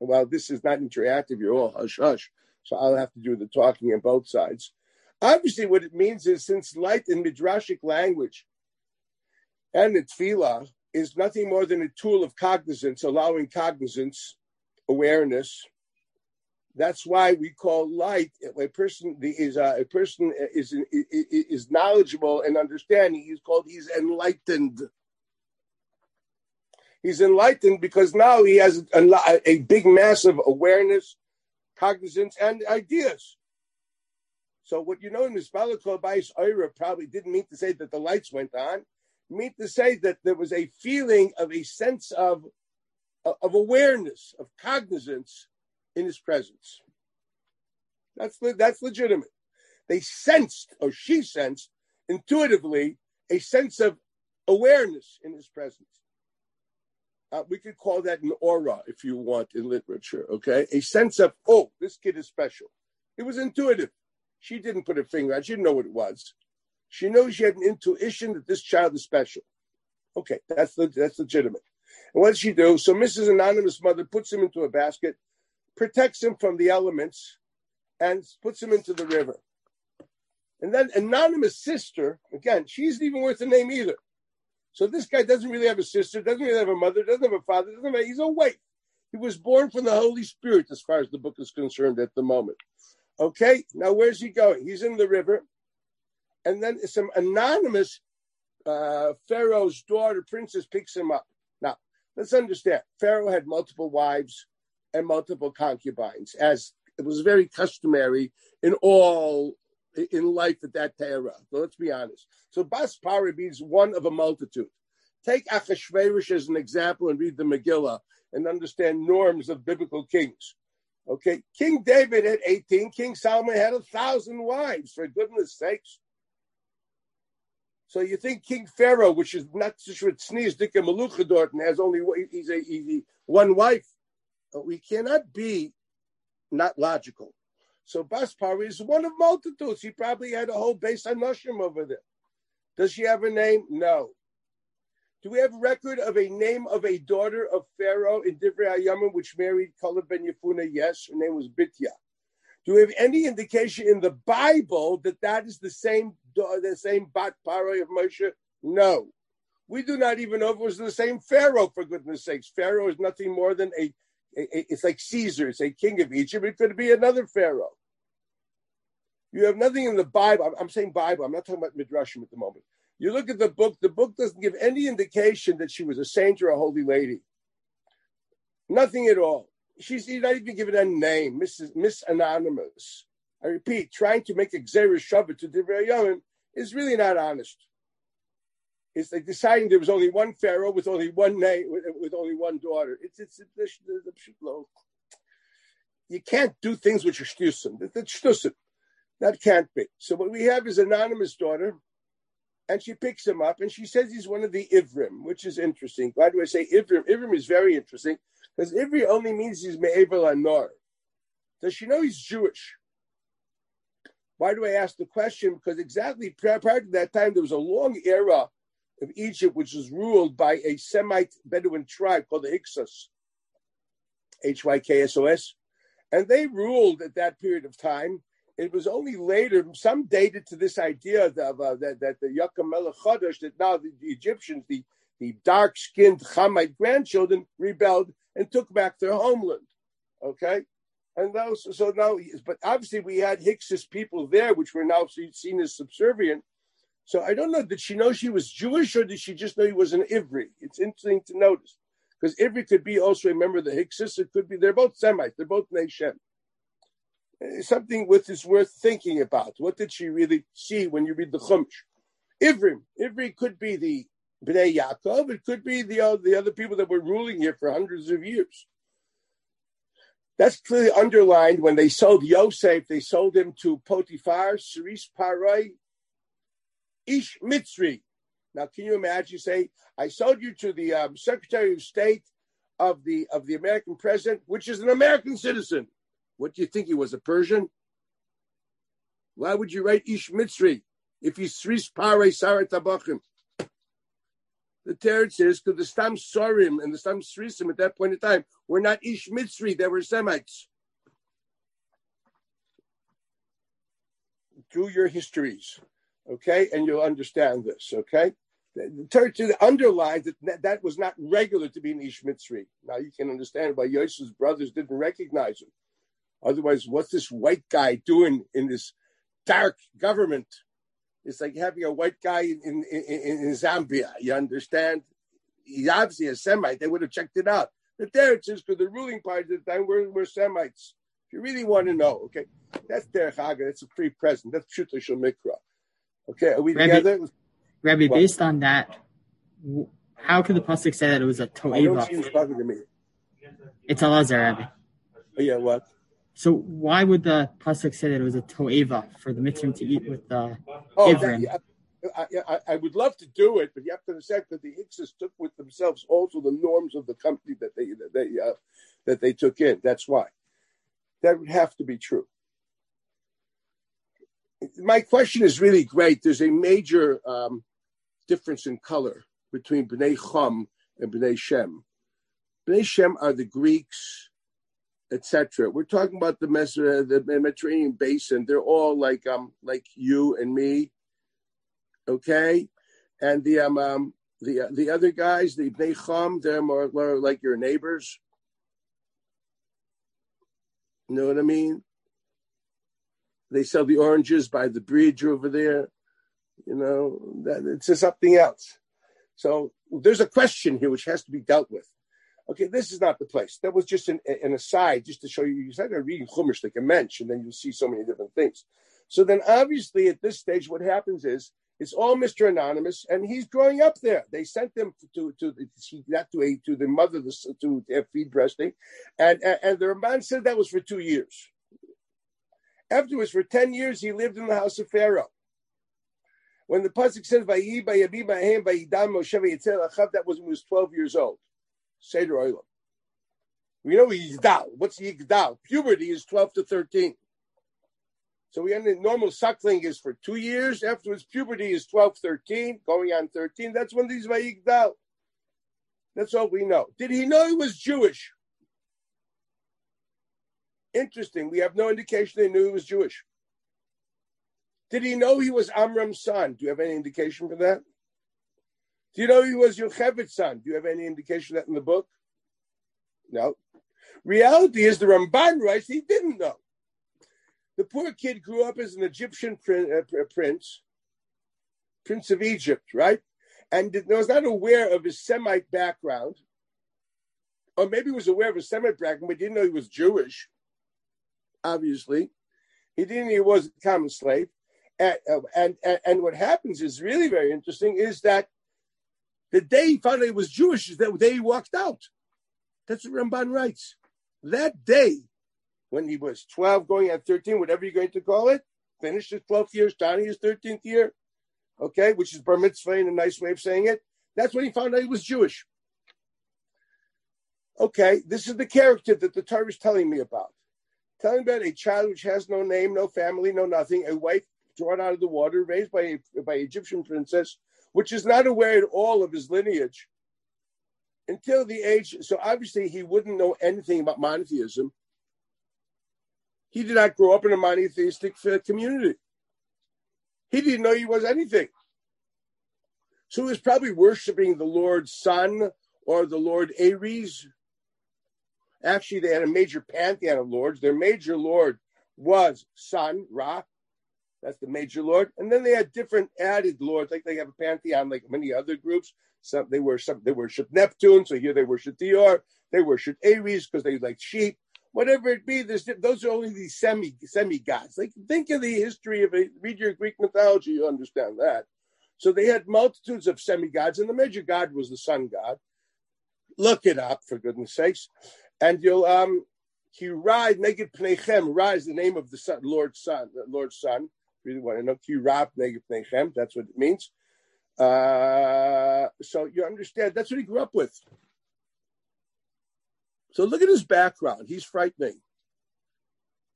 [SPEAKER 2] Well, this is not interactive. You're all hush hush. So I'll have to do the talking on both sides. Obviously, what it means is since light in midrashic language and the tefillah is nothing more than a tool of cognizance, allowing cognizance, awareness. That's why we call light a person is uh, a person is, is knowledgeable and understanding. He's called he's enlightened. He's enlightened because now he has a, a big mass of awareness, cognizance, and ideas. So what you know in Misbalakol Bais Oira probably didn't mean to say that the lights went on mean to say that there was a feeling of a sense of, of awareness, of cognizance in his presence. That's, that's legitimate. They sensed, or she sensed, intuitively, a sense of awareness in his presence. Uh, we could call that an aura, if you want, in literature, okay? A sense of, oh, this kid is special. It was intuitive. She didn't put her finger on She didn't know what it was. She knows she had an intuition that this child is special. Okay, that's the, that's legitimate. And what does she do? So Mrs. Anonymous Mother puts him into a basket, protects him from the elements, and puts him into the river. And then Anonymous sister, again, she isn't even worth a name either. So this guy doesn't really have a sister, doesn't really have a mother, doesn't have a father, doesn't have a, he's a waif. He was born from the Holy Spirit, as far as the book is concerned at the moment. Okay, now where's he going? He's in the river and then some anonymous uh, Pharaoh's daughter, princess, picks him up. Now, let's understand Pharaoh had multiple wives and multiple concubines, as it was very customary in all in life at that era. So let's be honest. So Bas means one of a multitude. Take Achashverosh as an example and read the Megillah and understand norms of biblical kings. Okay, King David had 18, King Solomon had a thousand wives, for goodness sakes. So you think King Pharaoh, which is not sneeze dika maluchadort and has only he's a, he's one wife. We cannot be not logical. So Baspari is one of multitudes. He probably had a whole base on Nushim over there. Does she have a name? No. Do we have record of a name of a daughter of Pharaoh in Divrei Hayamim which married Kaleb ben Yefuna? Yes, her name was Bitya. Do we have any indication in the Bible that that is the same the same bat paroi of Moshe? No. We do not even know if it was the same Pharaoh, for goodness sakes. Pharaoh is nothing more than a, a, a it's like Caesar, it's a king of Egypt. It could be another Pharaoh. You have nothing in the Bible. I'm, I'm saying Bible. I'm not talking about Midrashim at the moment. You look at the book. The book doesn't give any indication that she was a saint or a holy lady. Nothing at all. She's not even given a name, Mrs. Miss Anonymous. I repeat, trying to make a Xeris Shabbat to Divrei Yomim is really not honest. It's like deciding there was only one pharaoh with only one name, with, with only one daughter. It's it's, the, the, You can't do things which are shtusim. That's. That can't be. So what we have is anonymous daughter, and she picks him up, and she says he's one of the Ivrim, which is interesting. Why do I say Ivrim? Ivrim is very interesting because Ivri only means he's Me'evel Anor. Does she know he's Jewish? Why do I ask the question? Because exactly prior, to that time, there was a long era of Egypt which was ruled by a Semite Bedouin tribe called the Hyksos, H Y K S O S. And they ruled at that period of time. It was only later, some dated to this idea of, uh, that, that the Yakam Melech Chodesh, that now the, the Egyptians, the, the dark skinned Hamite grandchildren, rebelled and took back their homeland. Okay? And those, so now, but obviously we had Hyksos people there, which were now seen as subservient. So I don't know, did she know she was Jewish or did she just know he was an Ivri? It's interesting to notice. Because Ivri could be also a member of the Hyksos. It could be, they're both Semites, they're both nation. Eh, something with is worth thinking about. What did she really see when you read the Chumash? Ivrim. Ivri could be the Bnei Yaakov. It could be the, uh, the other people that were ruling here for hundreds of years. That's clearly underlined when they sold Yosef. They sold him to Potiphar, Cerise Parai, Ish Mitzri. Now, can you imagine? Say, I sold you to the um, Secretary of State of the of the American president, which is an American citizen. What do you think he was a Persian? Why would you write Ish Mitzri? if he's Sris Pare Sarat Tabachim. The teretz is because the Stam Sorim and the Stam Srisim at that point in time were not Ish Mitzri, they were Semites. Do your histories, okay, and you'll understand this, okay? The teretz underlines that that was not regular to be an Ish Mitzri. Now you can understand why Yosef's brothers didn't recognize him. Otherwise, what's this white guy doing in this dark government? It's like having a white guy in, in, in, Zambia. You understand? He's obviously a Semite. They would have checked it out. But there it is, because the ruling party at the time were, were Semites. If you really want to know, okay, that's Derech Haga. That's a free present. That's Pshuta Mikra. Okay, are we
[SPEAKER 4] Rabbi,
[SPEAKER 2] together?
[SPEAKER 4] Rabbi, based on that, how could the pasuk say that it was a toeva?
[SPEAKER 2] who's talking to me.
[SPEAKER 4] It's Elazar, Rabbi.
[SPEAKER 2] Oh, yeah, what?
[SPEAKER 4] So why would the pasuk say that it was a toeva for the mitzvah to eat with the
[SPEAKER 2] Oh,
[SPEAKER 4] Ivrim?
[SPEAKER 2] I, I, I would love to do it, but you have to understand that the Hyksos took with themselves also the norms of the company that they that they uh, that they took in. That's why that would have to be true. My question is really great. There's a major um, difference in color between Bnei Chum and Bnei Shem. Bnei Shem are the Greeks, etc. We're talking about the, uh, Mediterranean basin. They're all like um like you and me, okay? And the um, um the the other guys, the Bnei Chum, they're more, more like your neighbors. You know what I mean? They sell the oranges by the bridge over there. You know, that it's just something else. So there's a question here which has to be dealt with. Okay, this is not the place. That was just an, an aside, just to show you. You started reading Chumash like a mensch, and then you'll see so many different things. So then, obviously, at this stage, what happens is it's all Mr. Anonymous, and he's growing up there. They sent him to to not to a to the mother to, to have feed breasting, and and, the Ramban said that was for two years. Afterwards, for ten years, he lived in the house of Pharaoh. When the pasuk says "Vayi Vayabi Bahem Vayidam Moshe Vayitzel Achav," that was when he was twelve years old. Seder Olam. We know Yigdal. What's Yigdal? Puberty is 12 to 13. So we end normal suckling is for two years. Afterwards, puberty is 12, 13, going on 13. That's when these Vayigdal. That's all we know. Did he know he was Jewish? Interesting. We have no indication they knew he was Jewish. Did he know he was Amram's son? Do you have any indication for that? Do you know he was Yochevet's son? Do you have any indication that in the book? No. Reality is the Ramban writes he didn't know. The poor kid grew up as an Egyptian uh, prince, prince of Egypt, right? And was not aware of his Semite background, or maybe he was aware of his Semite background, but didn't know he was Jewish. Obviously, he didn't know he was a common slave. Uh, and, and and what happens is really very interesting is that the day he found out he was Jewish is the day he walked out. That's what Ramban writes. That day, when he was 12, going at 13, whatever you're going to call it, finished his 12th year, starting his 13th year, okay, which is bar mitzvah in a nice way of saying it. That's when he found out he was Jewish. Okay, this is the character that the Torah is telling me about. Telling about a child which has no name, no family, no nothing, a wife drawn out of the water, raised by a, by Egyptian princess, which is not aware at all of his lineage until the age. So obviously, he wouldn't know anything about monotheism. He did not grow up in a monotheistic uh, community. He didn't know he was anything. So he was probably worshiping the Lord Sun or the Lord Ares. Actually, they had a major pantheon of lords. Their major lord was Sun, Ra, that's the major lord. And then they had different added lords, like they have a pantheon, like many other groups. Some they were some they worship Neptune, so here they worship Dior. They worship Ares because they like sheep. Whatever it be, those are only these semi semi gods. Like think of the history of a read your Greek mythology, you understand that. So they had multitudes of semi gods, and the major god was the sun god. Look it up for goodness sakes, and you'll um. He ride Neged Pnechem. Ra is the name of the son, Lord's son. Lord's son really want to know Kirab Negef That's what it means. Uh, so you understand that's what he grew up with. So look at his background. He's frightening.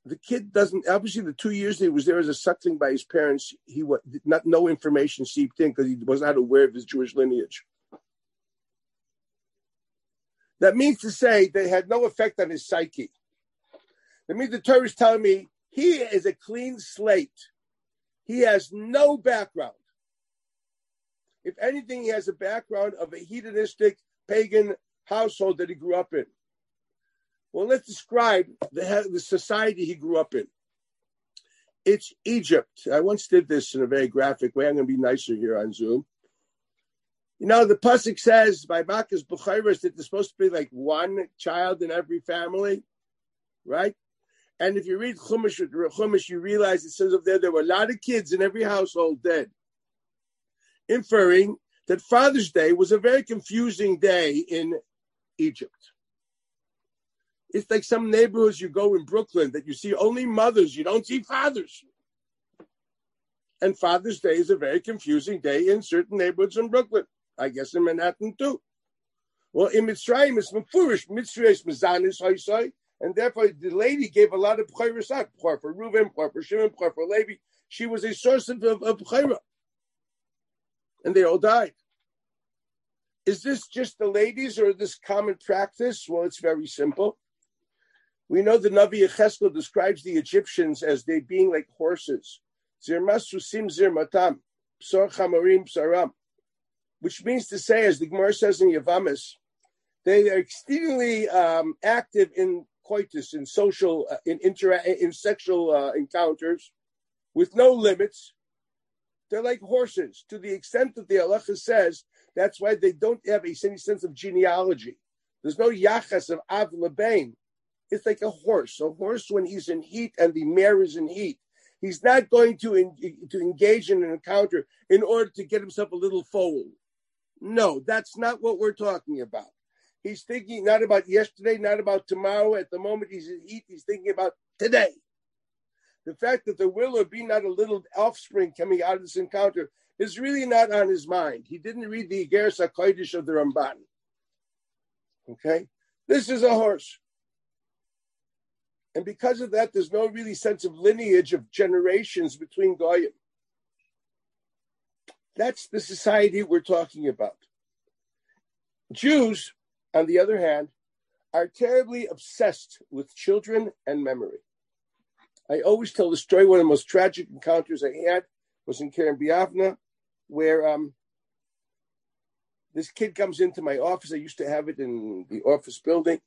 [SPEAKER 2] the kid doesn't obviously the two years he was there as a suckling by his parents, he was not no information seeped in because he was not aware of his Jewish lineage. That means to say they had no effect on his psyche. That means the Torah is telling me he is a clean slate. He has no background. If anything, he has a background of a hedonistic pagan household that he grew up in. Well, let's describe the, the society he grew up in. It's Egypt. I once did this in a very graphic way. I'm going to be nicer here on Zoom. You know, the Pusik says by Makkas Bechoros that there's supposed to be like one child in every family, right? And if you read Chumash, Chumash, you realize it says up there there were a lot of kids in every household dead, inferring that Father's Day was a very confusing day in Egypt. It's like some neighborhoods you go in Brooklyn that you see only mothers, you don't see fathers. And Father's Day is a very confusing day in certain neighborhoods in Brooklyn. I guess in Manhattan too. Well, in Mitzrayim, it's Mefurish, Mitzrayim is Mizanis, Haisai, and therefore the lady gave a lot of Bchayrasak, Bchar for Reuven, for Shimon, for Levi. She was a source of, of, of. And they all died. Is this just the ladies or this common practice? Well, it's very simple. We know the Navi Yecheskel describes the Egyptians as they being like horses. Zirmasusim zirmatam, psor chamarim psaram which means to say, as the Gemara says in Yavamis, they are extremely um, active in coitus, in social, uh, in intera- in sexual uh, encounters, with no limits. They're like horses, to the extent that the halacha says that's why they don't have a, any sense of genealogy. There's no yachas of av lebain. It's like a horse. A horse, when he's in heat and the mare is in heat, he's not going to to engage in an encounter in order to get himself a little foal. No, that's not what we're talking about. He's thinking not about yesterday, not about tomorrow. At the moment he's he's thinking about today. The fact that there will or be not a little offspring coming out of this encounter is really not on his mind. He didn't read the Igeres HaKodesh of the Ramban. Okay? This is a horse. And because of that, there's no really sense of lineage of generations between Goyim. That's the society we're talking about. Jews, on the other hand, are terribly obsessed with children and memory. I always tell the story. One of the most tragic encounters I had was in Kerem B'Yavneh, where um, this kid comes into my office. I used to have it in the office building,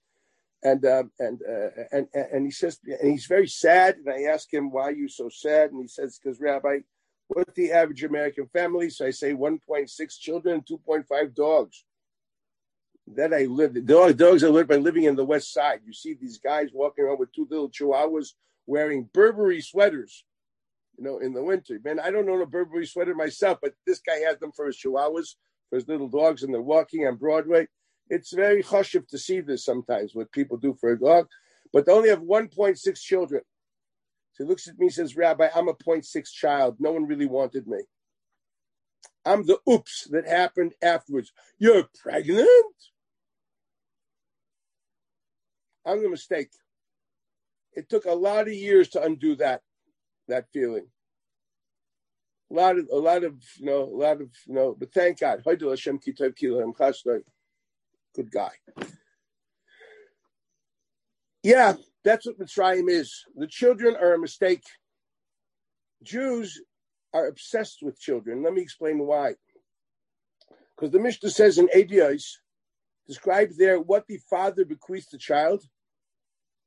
[SPEAKER 2] and um, and, uh, and and he says, and he's very sad. And I ask him, "Why are you so sad?" And he says, "Because Rabbi, What's the average American family? So I say 1.6 children, 2.5 dogs. Then I lived, dogs I lived by living in the West Side. You see these guys walking around with two little chihuahuas wearing Burberry sweaters, you know, in the winter. Man, I don't own a Burberry sweater myself, but this guy has them for his chihuahuas, for his little dogs, and they're walking on Broadway. It's very chushiv to see this sometimes, what people do for a dog. But they only have 1.6 children. So he looks at me and says, Rabbi, I'm a 0.6 child. No one really wanted me. I'm the oops that happened afterwards. You're pregnant? I'm the mistake. It took a lot of years to undo that, that feeling. A lot of, a lot of, you know, a lot of, you know, but thank God. Good guy. Yeah, that's what Mitzrayim is. The children are a mistake. Jews are obsessed with children. Let me explain why. Because the Mishnah says in Eduyos, describes there what the father bequeaths the child.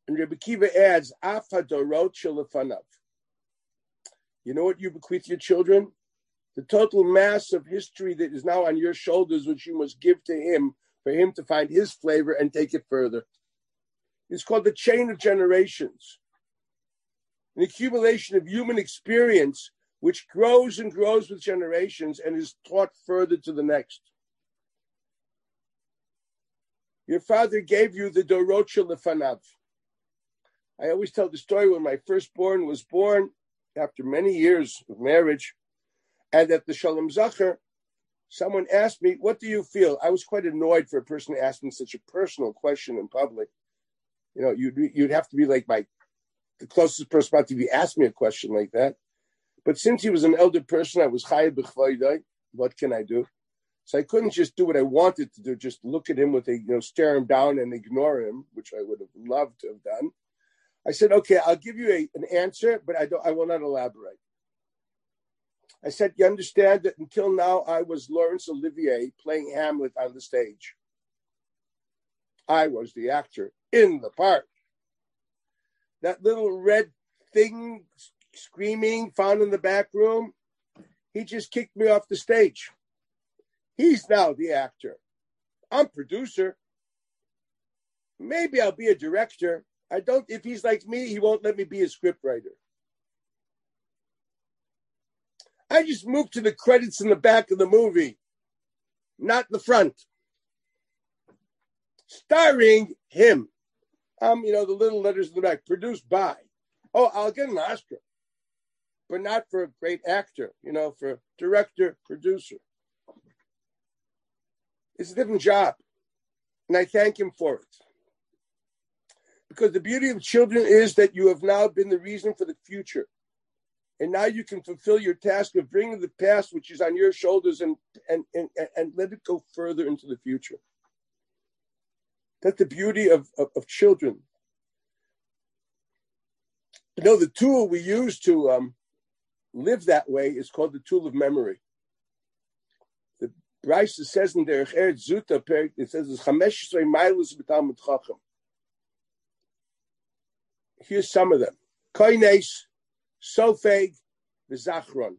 [SPEAKER 2] And Rebbe Kiva adds, Afadorot shalafanav. You know what you bequeath your children? The total mass of history that is now on your shoulders, which you must give to him for him to find his flavor and take it further. It's called the chain of generations, an accumulation of human experience which grows and grows with generations and is taught further to the next. Your father gave you the Dorocha Lefanav. I always tell the story when my firstborn was born after many years of marriage, and at the Shalom Zacher, someone asked me, What do you feel? I was quite annoyed for a person asking such a personal question in public you know, you'd you'd have to be like my the closest person about to be asked me a question like that. But since he was an elder person, I was chayav b'chvaydai. What can I do? So I couldn't just do what I wanted to do, just look at him with a, you know, stare him down and ignore him, which I would have loved to have done. I said, okay, I'll give you a, an answer, but I don't, I will not elaborate. I said, you understand that until now I was Laurence Olivier playing Hamlet on the stage. I was the actor in the part. That little red thing screaming found in the back room, he just kicked me off the stage. He's now the actor. I'm producer. Maybe I'll be a director. I don't, if he's like me, he won't let me be a scriptwriter. I just moved to the credits in the back of the movie, not the front. Starring him. Um, you know, the little letters in the back, produced by. Oh, I'll get an Oscar, but not for a great actor, you know, for director, producer. It's a different job. And I thank him for it. Because the beauty of children is that you have now been the reason for the future. And now you can fulfill your task of bringing the past, which is on your shoulders, and, and, and, and let it go further into the future. That's the beauty of, of, of children. You know, the tool we use to um, live that way is called the tool of memory. Bryce says in Derech Eretz Zuta, it says it's Chamesh Miles B'Talmud Chacham. Here's some of them: Koines, Sofeg, V'Zachron.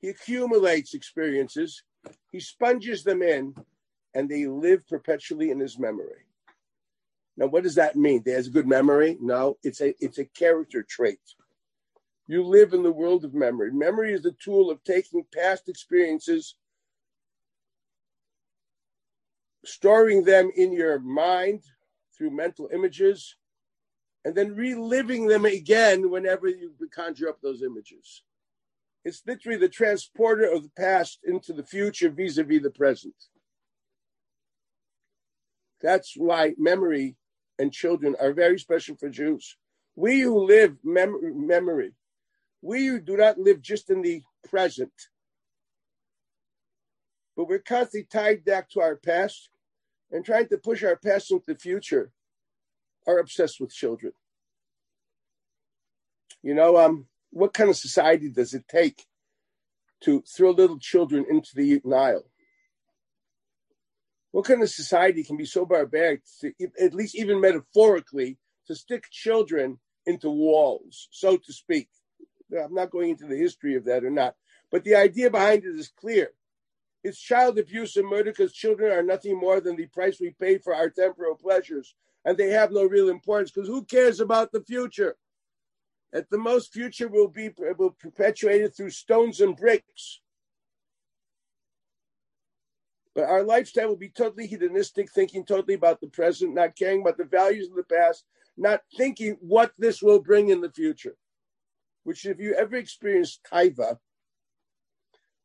[SPEAKER 2] He accumulates experiences, he sponges them in, and they live perpetually in his memory. Now, what does that mean? He has a good memory? No, it's a it's a character trait. You live in the world of memory. Memory is the tool of taking past experiences, storing them in your mind through mental images, and then reliving them again whenever you conjure up those images. It's literally the transporter of the past into the future vis a vis the present. That's why memory and children are very special for Jews. We who live mem- memory we do not live just in the present, but we're constantly tied back to our past and trying to push our past into the future are obsessed with children. You know, um, what kind of society does it take to throw little children into the Nile? What kind of society can be so barbaric, to, at least even metaphorically, to stick children into walls, so to speak? I'm not going into the history of that or not, but the idea behind it is clear. It's child abuse and murder because children are nothing more than the price we pay for our temporal pleasures, and they have no real importance because who cares about the future? At the most, future will be will perpetuated through stones and bricks. But our lifestyle will be totally hedonistic, thinking totally about the present, not caring about the values of the past, not thinking what this will bring in the future which if you ever experience taiva,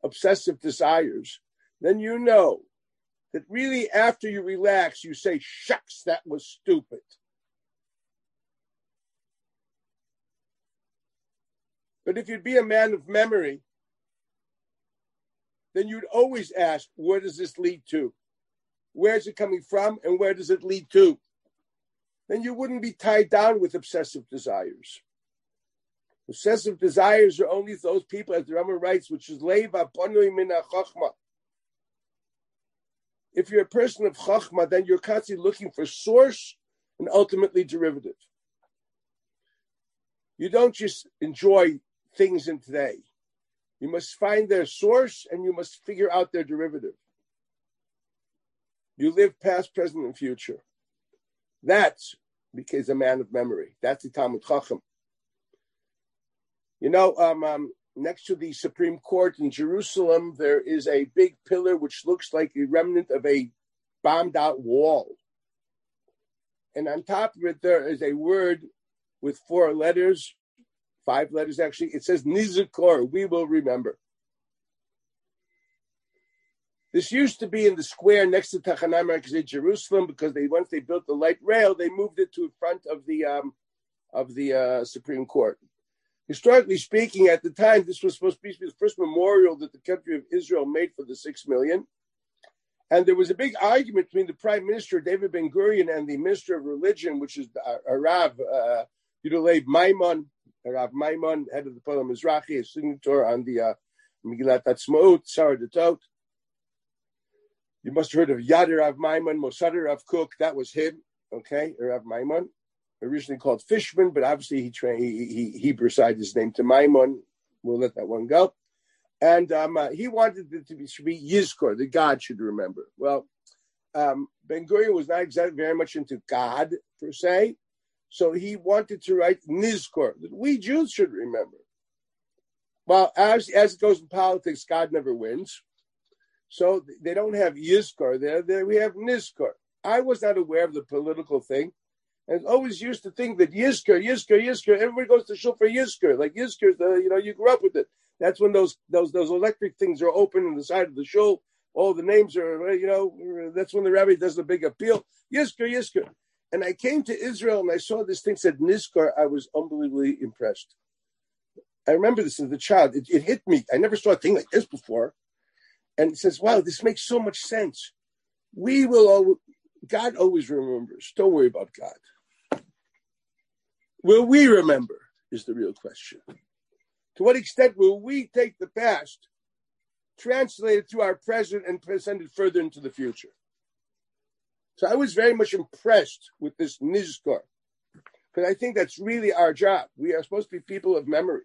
[SPEAKER 2] obsessive desires, then you know that really after you relax, you say, shucks, that was stupid. But if you'd be a man of memory, then you'd always ask, where does this lead to? Where's it coming from and where does it lead to? Then you wouldn't be tied down with obsessive desires. Obsessive desires are only those people, as the Rama writes, which is leiva chachma. If you're a person of chachma, then you're constantly looking for source and ultimately derivative. You don't just enjoy things in today. You must find their source and you must figure out their derivative. You live past, present, and future. That's because a man of memory. That's the Talmud Chacham. You know, um, um, next to the Supreme Court in Jerusalem, there is a big pillar which looks like a remnant of a bombed out wall. And on top of it, there is a word with four letters, five letters actually. It says Nizikor, we will remember. This used to be in the square next to Tachanah Merkazei Jerusalem because they once they built the light rail, they moved it to in front of the um, of the uh, Supreme Court. Historically speaking, at the time, this was supposed to be the first memorial that the country of Israel made for the six million. And there was a big argument between the Prime Minister David Ben Gurion and the Minister of Religion, which is uh, Arav uh, Yudalev Maimon, Arav Maimon, head of the Polam Mizrahi, a signature on the uh, Megillat Atzmaut, Sarah Datot. You must have heard of Yad Rav Maimon, Mossad Rav Kook. That was him, okay, Rav Maimon, originally called Fishman, but obviously he trained he, he Hebraicized his name to Maimon. We'll let that one go. And um, uh, he wanted it to be, should be Yizkor, the God should remember. Well, um, Ben Gurion was not exactly very much into God per se, so he wanted to write Nizkor, that we Jews should remember. Well, as, as it goes in politics, God never wins. So they don't have Yizkor there. there we have Nizkor. I was not aware of the political thing. And always used to think that Yizkor, Yizkor, Yizkor, everybody goes to shul for Yizkor. Like Yizkor, the, you know, you grew up with it. That's when those those those electric things are open on the side of the shul. All the names are, you know, that's when the rabbi does the big appeal. Yizkor, Yizkor. And I came to Israel and I saw this thing said Nizkor. I was unbelievably impressed. I remember this as a child. It, it hit me. I never saw a thing like this before. And it says, wow, this makes so much sense. We will, all, God always remembers. Don't worry about God. Will we remember is the real question. To what extent will we take the past, translate it to our present, and send it further into the future? So I was very much impressed with this Nizkor, because I think that's really our job. We are supposed to be people of memory.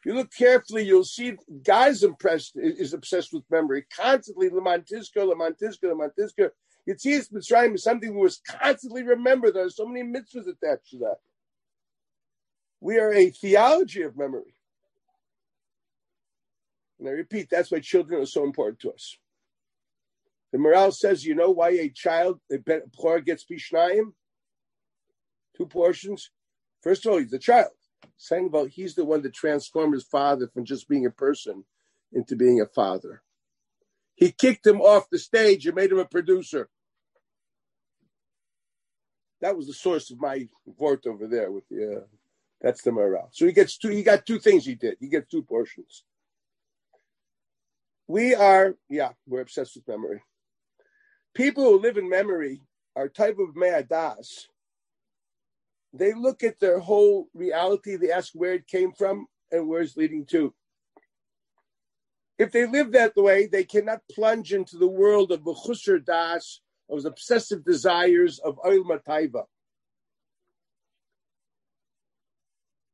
[SPEAKER 2] If you look carefully, you'll see guys impressed is obsessed with memory constantly. Lamantiska, Lamantiska, Lamantiska. Yetzias Mitzrayim is something we was constantly remembered. There are so many mitzvahs attached to that. We are a theology of memory. And I repeat, that's why children are so important to us. The morale says, you know why a child, a poor gets bishnayim? Two portions. First of all, he's a child. Second of all, he's the one that transformed his father from just being a person into being a father. He kicked him off the stage and made him a producer. That was the source of my vote over there with the. Uh, that's the morale. So he gets two. He got two things. He did. He gets two portions. We are, yeah, we're obsessed with memory. People who live in memory are type of me'adas they look at their whole reality, they ask where it came from and where it's leading to. If they live that way, they cannot plunge into the world of Bechusar Das, of obsessive desires of Oil Mataiva.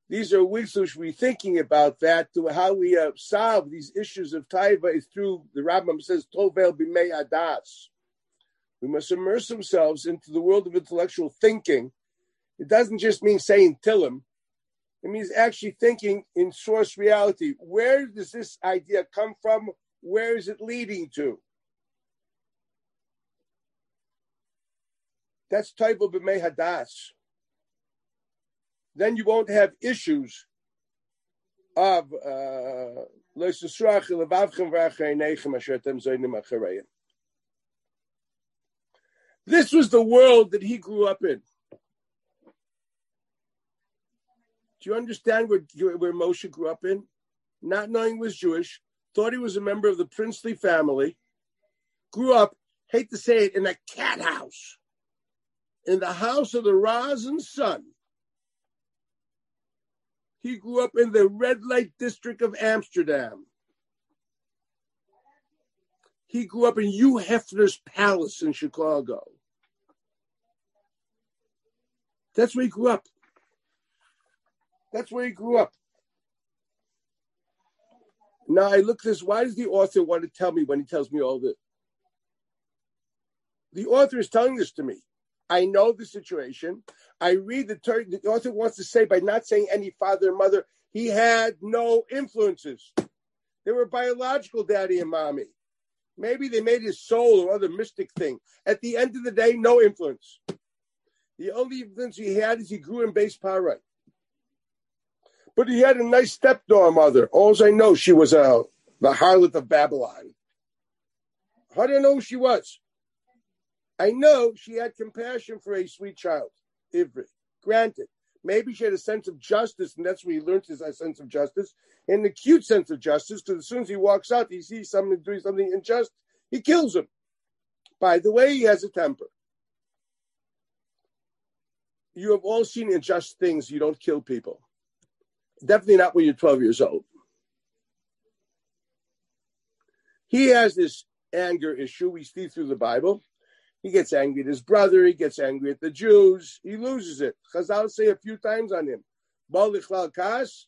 [SPEAKER 2] These are weeks we should be thinking about that, to how we uh, solve these issues of Taiva is through, the Rambam says, Tovel Bimei Adas. We must immerse ourselves into the world of intellectual thinking it doesn't just mean saying Tillim. It means actually thinking in source reality. Where does this idea come from? Where is it leading to? That's of B'mei. Then you won't have issues of uh, this was the world that he grew up in. Do you understand where, where Moshe grew up in? Not knowing he was Jewish, thought he was a member of the princely family, grew up, hate to say it, in a cat house, in the house of the Razin son. He grew up in the red light district of Amsterdam. He grew up in Hugh Hefner's palace in Chicago. That's where he grew up. That's where he grew up. Now I look this. Why does the author want to tell me when he tells me all this? The author is telling this to me. I know the situation. I read the the author wants to say by not saying any father and mother, he had no influences. They were biological daddy and mommy. Maybe they made his soul or other mystic thing. At the end of the day, no influence. The only influence he had is he grew in base power. But he had a nice stepdaughter mother. All I know, she was a the harlot of Babylon. How do I know who she was? I know she had compassion for a sweet child, Ivri. Granted, maybe she had a sense of justice, and that's where he learned his sense of justice, an acute sense of justice, because as soon as he walks out, he sees someone doing something unjust, he kills him. By the way, he has a temper. You have all seen unjust things. You don't kill people. Definitely not when you're 12 years old. He has this anger issue we see through the Bible. He gets angry at his brother. He gets angry at the Jews. He loses it. Chazal say a few times on him, kas.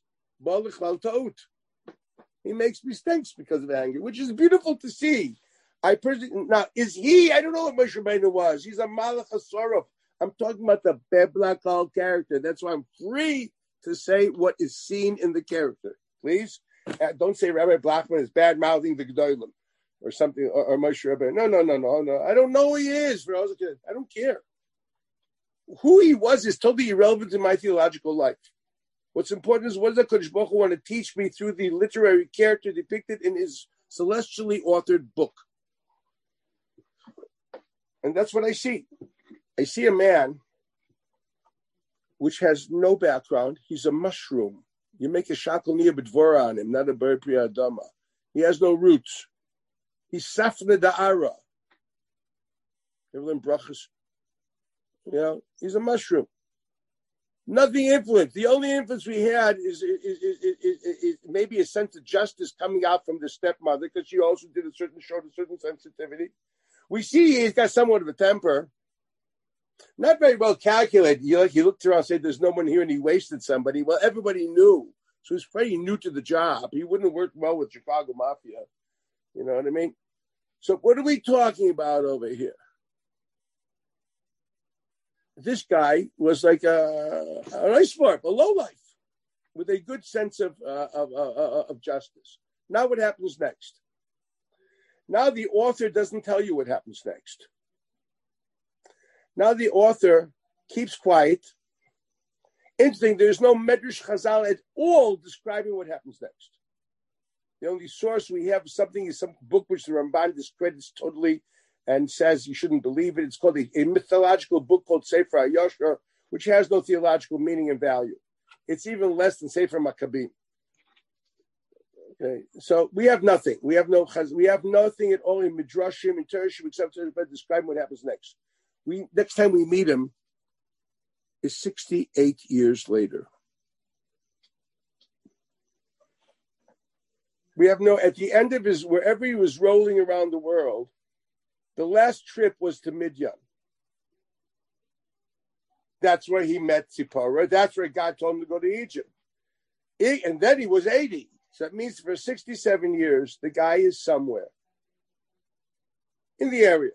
[SPEAKER 2] He makes mistakes because of anger, which is beautiful to see. I personally now is he? I don't know what Moshe Rabbeinu was. He's a Malach. I'm talking about the biblical character. That's why I'm free to say what is seen in the character. Please uh, don't say Rabbi Blackman is bad mouthing the Gedolim or something or, or Moshe Rabbeinu. No, no, no, no, no. I don't know who he is. For I was a kid. I don't care. Who he was is totally irrelevant in my theological life. What's important is what does Kodesh Baruch want to teach me through the literary character depicted in his celestially authored book. And that's what I see. I see a man which has no background. He's a mushroom. You make a shakalniya b'dvora on him, not a ber adama. He has no roots. He's safna da'ara. Evelyn brachas. You know, he's a mushroom. Nothing influence. The only influence we had is, is, is, is, maybe a sense of justice coming out from the stepmother because she also did a certain showed a certain sensitivity. We see he's got somewhat of a temper. Not very well calculated. You like he looked around and said there's no one here and he wasted somebody. Well, everybody knew. So he's pretty new to the job. He wouldn't have worked well with Chicago Mafia. You know what I mean? So what are we talking about over here? This guy was like a, an iceberg, a low life, with a good sense of, uh, of, uh, uh of justice. Now what happens next? Now the author doesn't tell you what happens next. Now the author keeps quiet. Interesting, there's no Medrash Chazal at all describing what happens next. The only source we have something is some book which the Ramban discredits totally and says you shouldn't believe it. It's called a, a mythological book called Sefer Yoshua, which has no theological meaning and value. It's even less than Sefer Maccabim. Okay, so we have nothing. We have no we have nothing at all in midrashim in Tereshim except to describe what happens next. We next time we meet him is 68 years later. We have no at the end of his wherever he was rolling around the world, the last trip was to Midian. That's where he met Zipporah. That's where God told him to go to Egypt. And then he was 80. So that means for 67 years, the guy is somewhere in the area,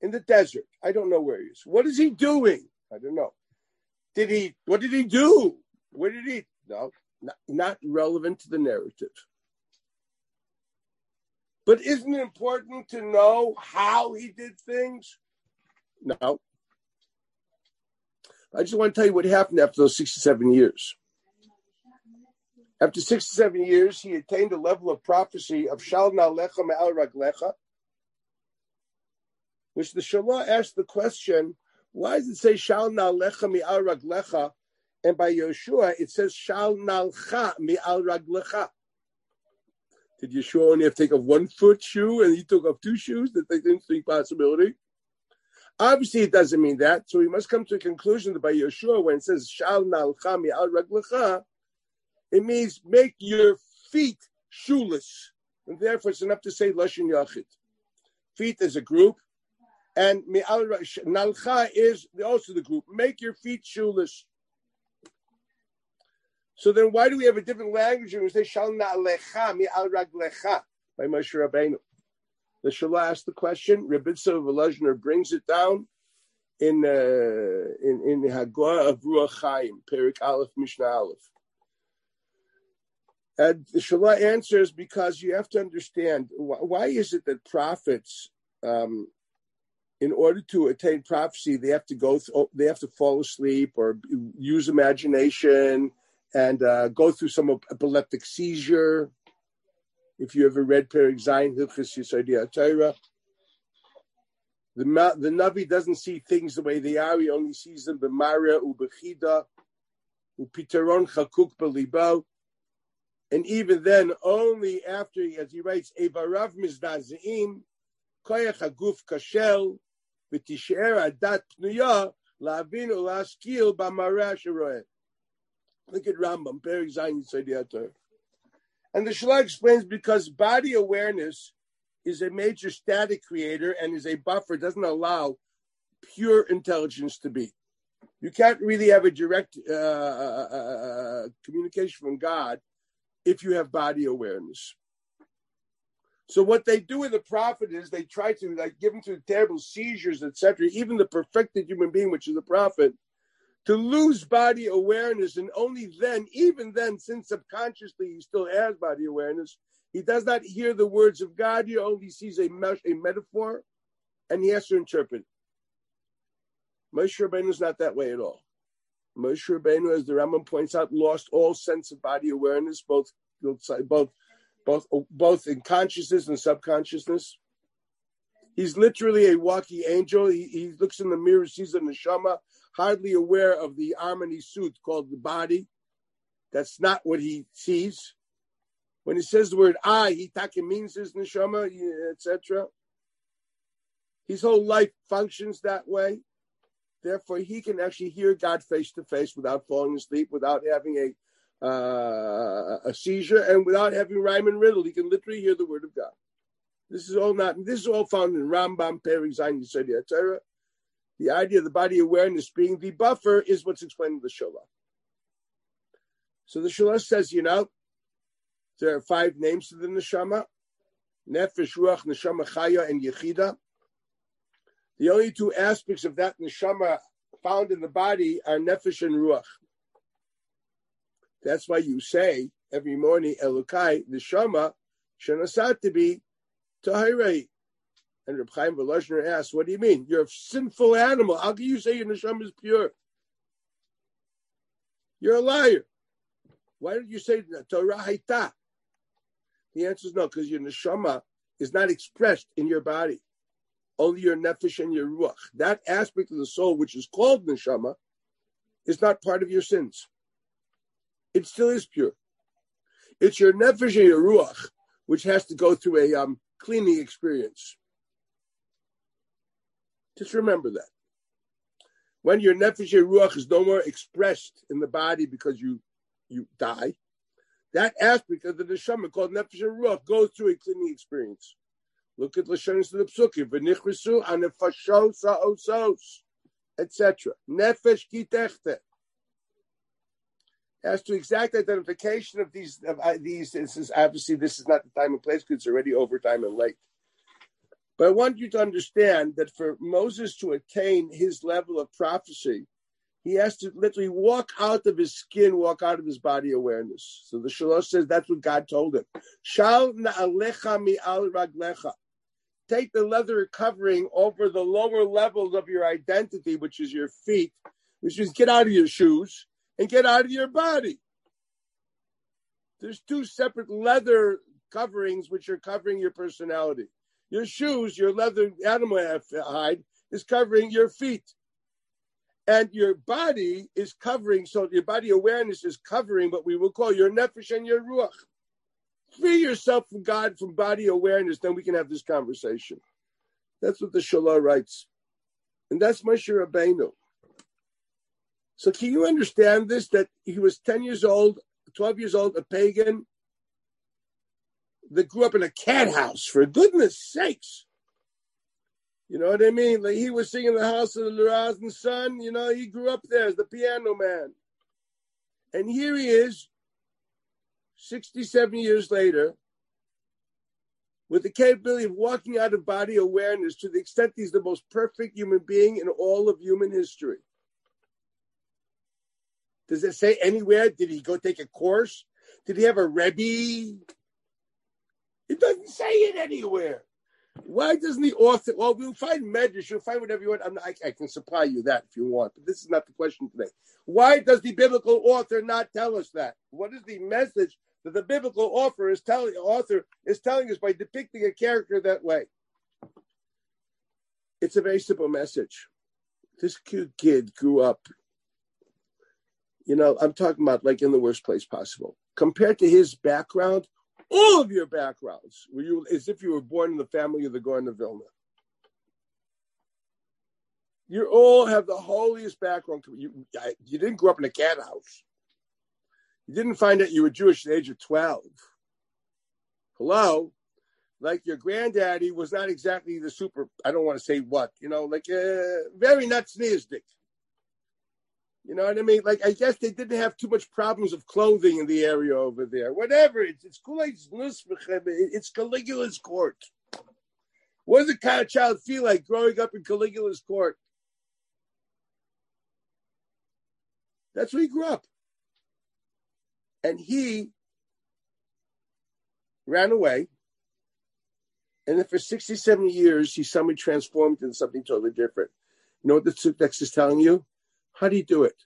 [SPEAKER 2] in the desert. I don't know where he is. What is he doing? I don't know. Did he, what did he do? Where did he? No, not, not relevant to the narrative. But isn't it important to know how he did things? No. I just want to tell you what happened after those 67 years. After 67 years, he attained a level of prophecy of Shal Nalecha Me'al Raglecha, which the Shalah asked the question, why does it say Shal Nalecha Me'al Raglecha, and by Yeshua it says Shal Nalcha Me'al Raglecha? Did Yeshua only have to take off one foot shoe and he took off two shoes? That they didn't think possibility. Obviously, it doesn't mean that. So we must come to a conclusion that by Yeshua, when it says Shal Nalcha Me'al Raglecha, it means make your feet shoeless. And therefore, it's enough to say Lashon Yachid. Feet is a group, and Nalcha is also the group. Make your feet shoeless. So then, why do we have a different language when we say Shal Na'alecha mi'al raglecha by Moshe Rabbeinu? The Shalah asked the question. Rebitza Volozhiner brings it down in uh, in in Hagor of Ruach Perik Aleph Mishnah Aleph. And the Shalah answers because you have to understand why is it that prophets, um, in order to attain prophecy, they have to go, th- they have to fall asleep or use imagination and uh, go through some epileptic seizure. If you ever read Perik Zayin Hilchis Yisodei Torah, the the Navi doesn't see things the way they are. He only sees them b'mara ubechida upitaron chakuk belibo. And even then, only after, as he writes, Evarav mizdazeim, koyach haguf kashel, v'tisher adat pnuya, la'avin u'laskil b'mara sheroeh. Look at Rambam, Perik Zayin Yisodei And the Shlah explains because body awareness is a major static creator and is a buffer, doesn't allow pure intelligence to be. You can't really have a direct uh, uh, uh, uh, communication from God if you have body awareness. So what they do with the prophet is they try to like give him to terrible seizures, etc. Even the perfected human being, which is the prophet, to lose body awareness, and only then, even then, since subconsciously he still has body awareness, he does not hear the words of God. He only sees a, a metaphor, and he has to interpret. Moshe Rabbeinu is not that way at all. Moshe Rabbeinu, as the Rambam points out, lost all sense of body awareness, both both both both in consciousness and subconsciousness. He's literally a walking angel. He, he looks in the mirror, sees the neshama, hardly aware of the harmony suit called the body. That's not what he sees. When he says the word I, he taka means his neshama, etc. His whole life functions that way. Therefore, he can actually hear God face to face without falling asleep, without having a uh, a seizure, and without having rhyme and riddle. He can literally hear the word of God. This is all not. This is all found in Rambam Perik Zayin Yisodei Torah. The idea of the body awareness being the buffer is what's explained in the Sholah. So the Sholah says, you know, there are five names to the neshama: nefesh, ruach, neshama, chaya, and yechida. The only two aspects of that neshama found in the body are nefesh and ruach. That's why you say every morning, Elokai, neshama, shenasat to be tahirei. And Reb Chaim Volozhiner asks, "What do you mean? You're a sinful animal. How can you say your neshama is pure? You're a liar. Why did you say Torah haita? The answer is no, because your neshama is not expressed in your body. Only your nefesh and your ruach. That aspect of the soul, which is called neshama, is not part of your sins. It still is pure. It's your nefesh and your ruach, which has to go through a um, cleaning experience. Just remember that. When your nefesh ruach is no more expressed in the body because you you die, that aspect of the neshama called nefesh ruach goes through a cleaning experience. Look at Lashonis of the Psukim, v'nichrisu anefashos ha'osos, etc. Nefesh kitechte. As to exact identification of these, of uh, these, this is obviously this is not the time and place because it's already overtime and late. But I want you to understand that for Moses to attain his level of prophecy, he has to literally walk out of his skin, walk out of his body awareness. So the Shlah says that's what God told him. Shal na'alecha mi al raglecha. Take the leather covering over the lower levels of your identity, which is your feet, which means get out of your shoes and get out of your body. There's two separate leather coverings which are covering your personality. Your shoes, your leather animal hide, is covering your feet and your body is covering, so your body awareness is covering what we will call your nefesh and your ruach. Free yourself from God, from body awareness, then we can have this conversation. That's what the Shalah writes. And that's Moshe Rabbeinu. So can you understand this, that he was 10 years old, 12 years old, a pagan, that grew up in a cat house, for goodness sakes. You know what I mean? Like he was singing the house of the Lurazan son. You know, he grew up there as the piano man. And here he is, 67 years later, with the capability of walking out of body awareness to the extent he's the most perfect human being in all of human history. Does it say anywhere? Did he go take a course? Did he have a Rebbe? It doesn't say it anywhere. Why doesn't the author? Well, we'll find medrash. You'll find whatever you want. Not, I, I, can supply you that if you want, but this is not the question today. Why does the biblical author not tell us that? What is the message that the biblical author is telling author is telling us by depicting a character that way. It's a very simple message. This cute kid grew up. You know, I'm talking about like in the worst place possible. Compared to his background, all of your backgrounds were you as if you were born in the family of the Gaon of Vilna. You all have the holiest background. You, you didn't grow up in a cat house. You didn't find out you were Jewish at the age of 12. Hello? Like your granddaddy was not exactly the super, I don't want to say what, you know, like uh, very Natsniistic. You know what I mean? Like, I guess they didn't have too much problems of clothing in the area over there. Whatever. It's, it's It's Caligula's court. What does a kind of child feel like growing up in Caligula's court? That's where he grew up. And he ran away. And then for 60, 70 years, he suddenly transformed into something totally different. You know what the text is telling you? How do you do it?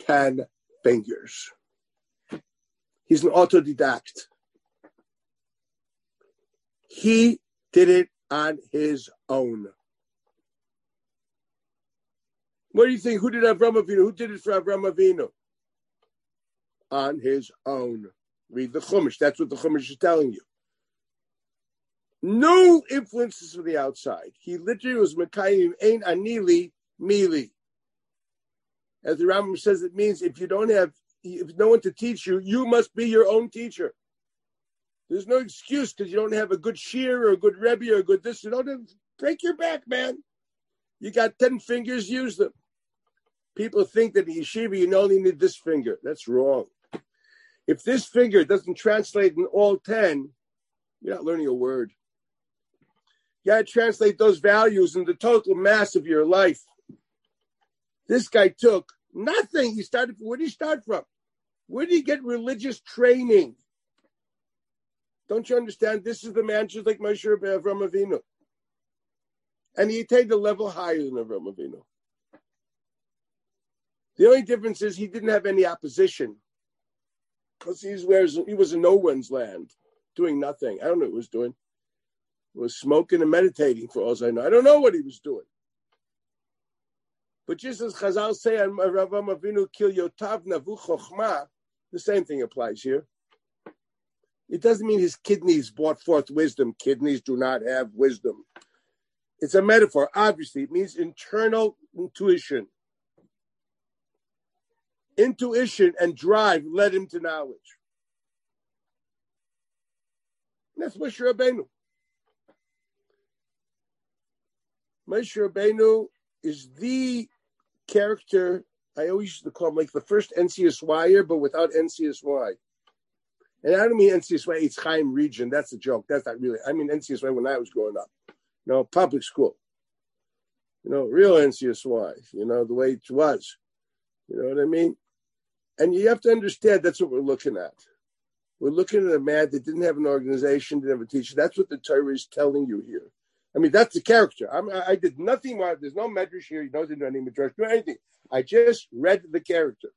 [SPEAKER 2] 10 fingers. He's an autodidact. He did it on his own. What do you think? Who did Avram Avinu? Who did it for Avram Avinu? On his own. Read the Chumash. That's what the Chumash is telling you. No influences from the outside. He literally was Mekayim Ein Anili Mili. As the Rambam says, it means if you don't have, if no one to teach you, you must be your own teacher. There's no excuse because you don't have a good shiur or a good rebbe or a good this. You don't have, break your back, man. You got 10 fingers, use them. People think that in yeshiva you only need this finger. That's wrong. If this finger doesn't translate in all 10, you're not learning a word. You got to translate those values in the total mass of your life. This guy took nothing. He started, where did he start from? Where did he get religious training? Don't you understand? This is the man just like Moshe Avram Avinu. And he attained a level higher than Avram Avinu. The only difference is he didn't have any opposition because he was he was in no one's land, doing nothing. I don't know what he was doing. He was smoking and meditating for all I know. I don't know what he was doing. But just as Chazal say on Rav Avinu Kil Yotav Navu Chochma, the same thing applies here. It doesn't mean his kidneys brought forth wisdom. Kidneys do not have wisdom. It's a metaphor. Obviously, it means internal intuition intuition and drive led him to knowledge. And that's Moshe Rabbeinu. Moshe Rabbeinu is the character, I always used to call him like the first NCSYer, but without NCSY. And I don't mean NCSY, it's Chaim region. That's a joke. That's not really. I mean NCSY when I was growing up. You know, public school. You know, real NCSY, you know, the way it was. You know what I mean? And you have to understand that's what we're looking at. We're looking at a man that didn't have an organization, didn't have a teacher. That's what the Torah is telling you here. I mean, that's the character. I'm, i did nothing more. There's no medrash here. He didn't do any medrash, do anything. I just read the character.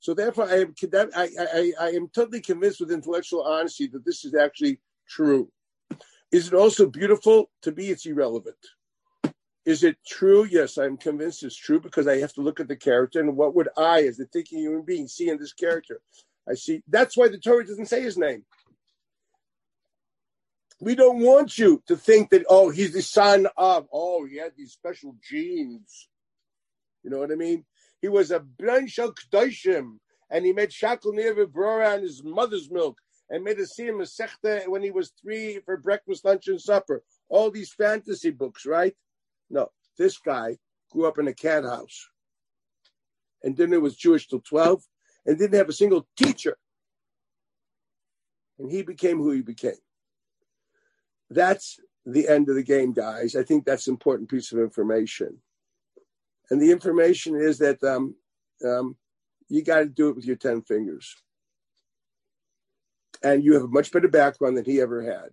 [SPEAKER 2] So therefore, I am, I, I, I am totally convinced with intellectual honesty that this is actually true. Is it also beautiful? To me, it's irrelevant. Is it true? Yes, I'm convinced it's true because I have to look at the character and what would I, as a thinking human being, see in this character? I see. That's why the Torah doesn't say his name. We don't want you to think that, oh, he's the son of, oh, he had these special genes. You know what I mean? He was a Blanshal Kdoshim, and he made Shackle near Brora and his mother's milk, and made a Siyum Masechta when he was three for breakfast, lunch, and supper. All these fantasy books, right? No, this guy grew up in a cat house and then it was Jewish till 12 and didn't have a single teacher. And he became who he became. That's the end of the game, guys. I think that's an important piece of information. And the information is that um, um, you got to do it with your 10 fingers. And you have a much better background than he ever had.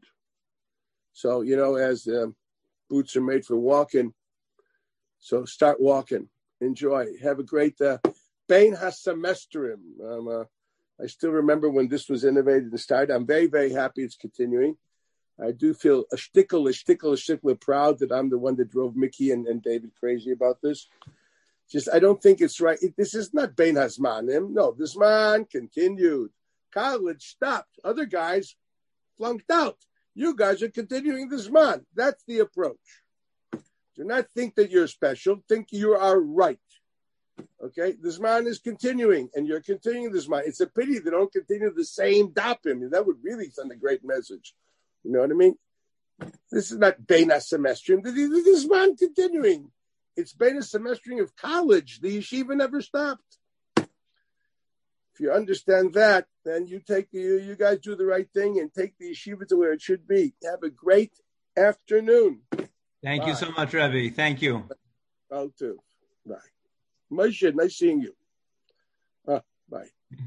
[SPEAKER 2] So, you know, as um, boots are made for walking. So start walking. Enjoy. Have a great uh, Bain Hasemestrim. Um, uh, I still remember when this was innovated and started. I'm very, very happy it's continuing. I do feel a shtickle, a shtickle, a shtickle proud that I'm the one that drove Mickey and, and David crazy about this. Just, I don't think it's right. It, this is not Bein Hazmanim. No, this man continued. College stopped. Other guys flunked out. You guys are continuing this man. That's the approach. Do not think that you're special. Think you are right. Okay, this man is continuing, and you're continuing this man. It's a pity they don't continue the same dapim. That would really send a great message. You know what I mean? This is not Bena semestering. This is man continuing. It's Bena semestering of college. The yeshiva never stopped. If you understand that, then you take the, you guys do the right thing and take the yeshiva to where it should be. Have a great afternoon.
[SPEAKER 1] Thank Bye. you so much, Rebbe. Thank you.
[SPEAKER 2] Oh, too. Bye. Moshe, nice seeing you. Uh, bye.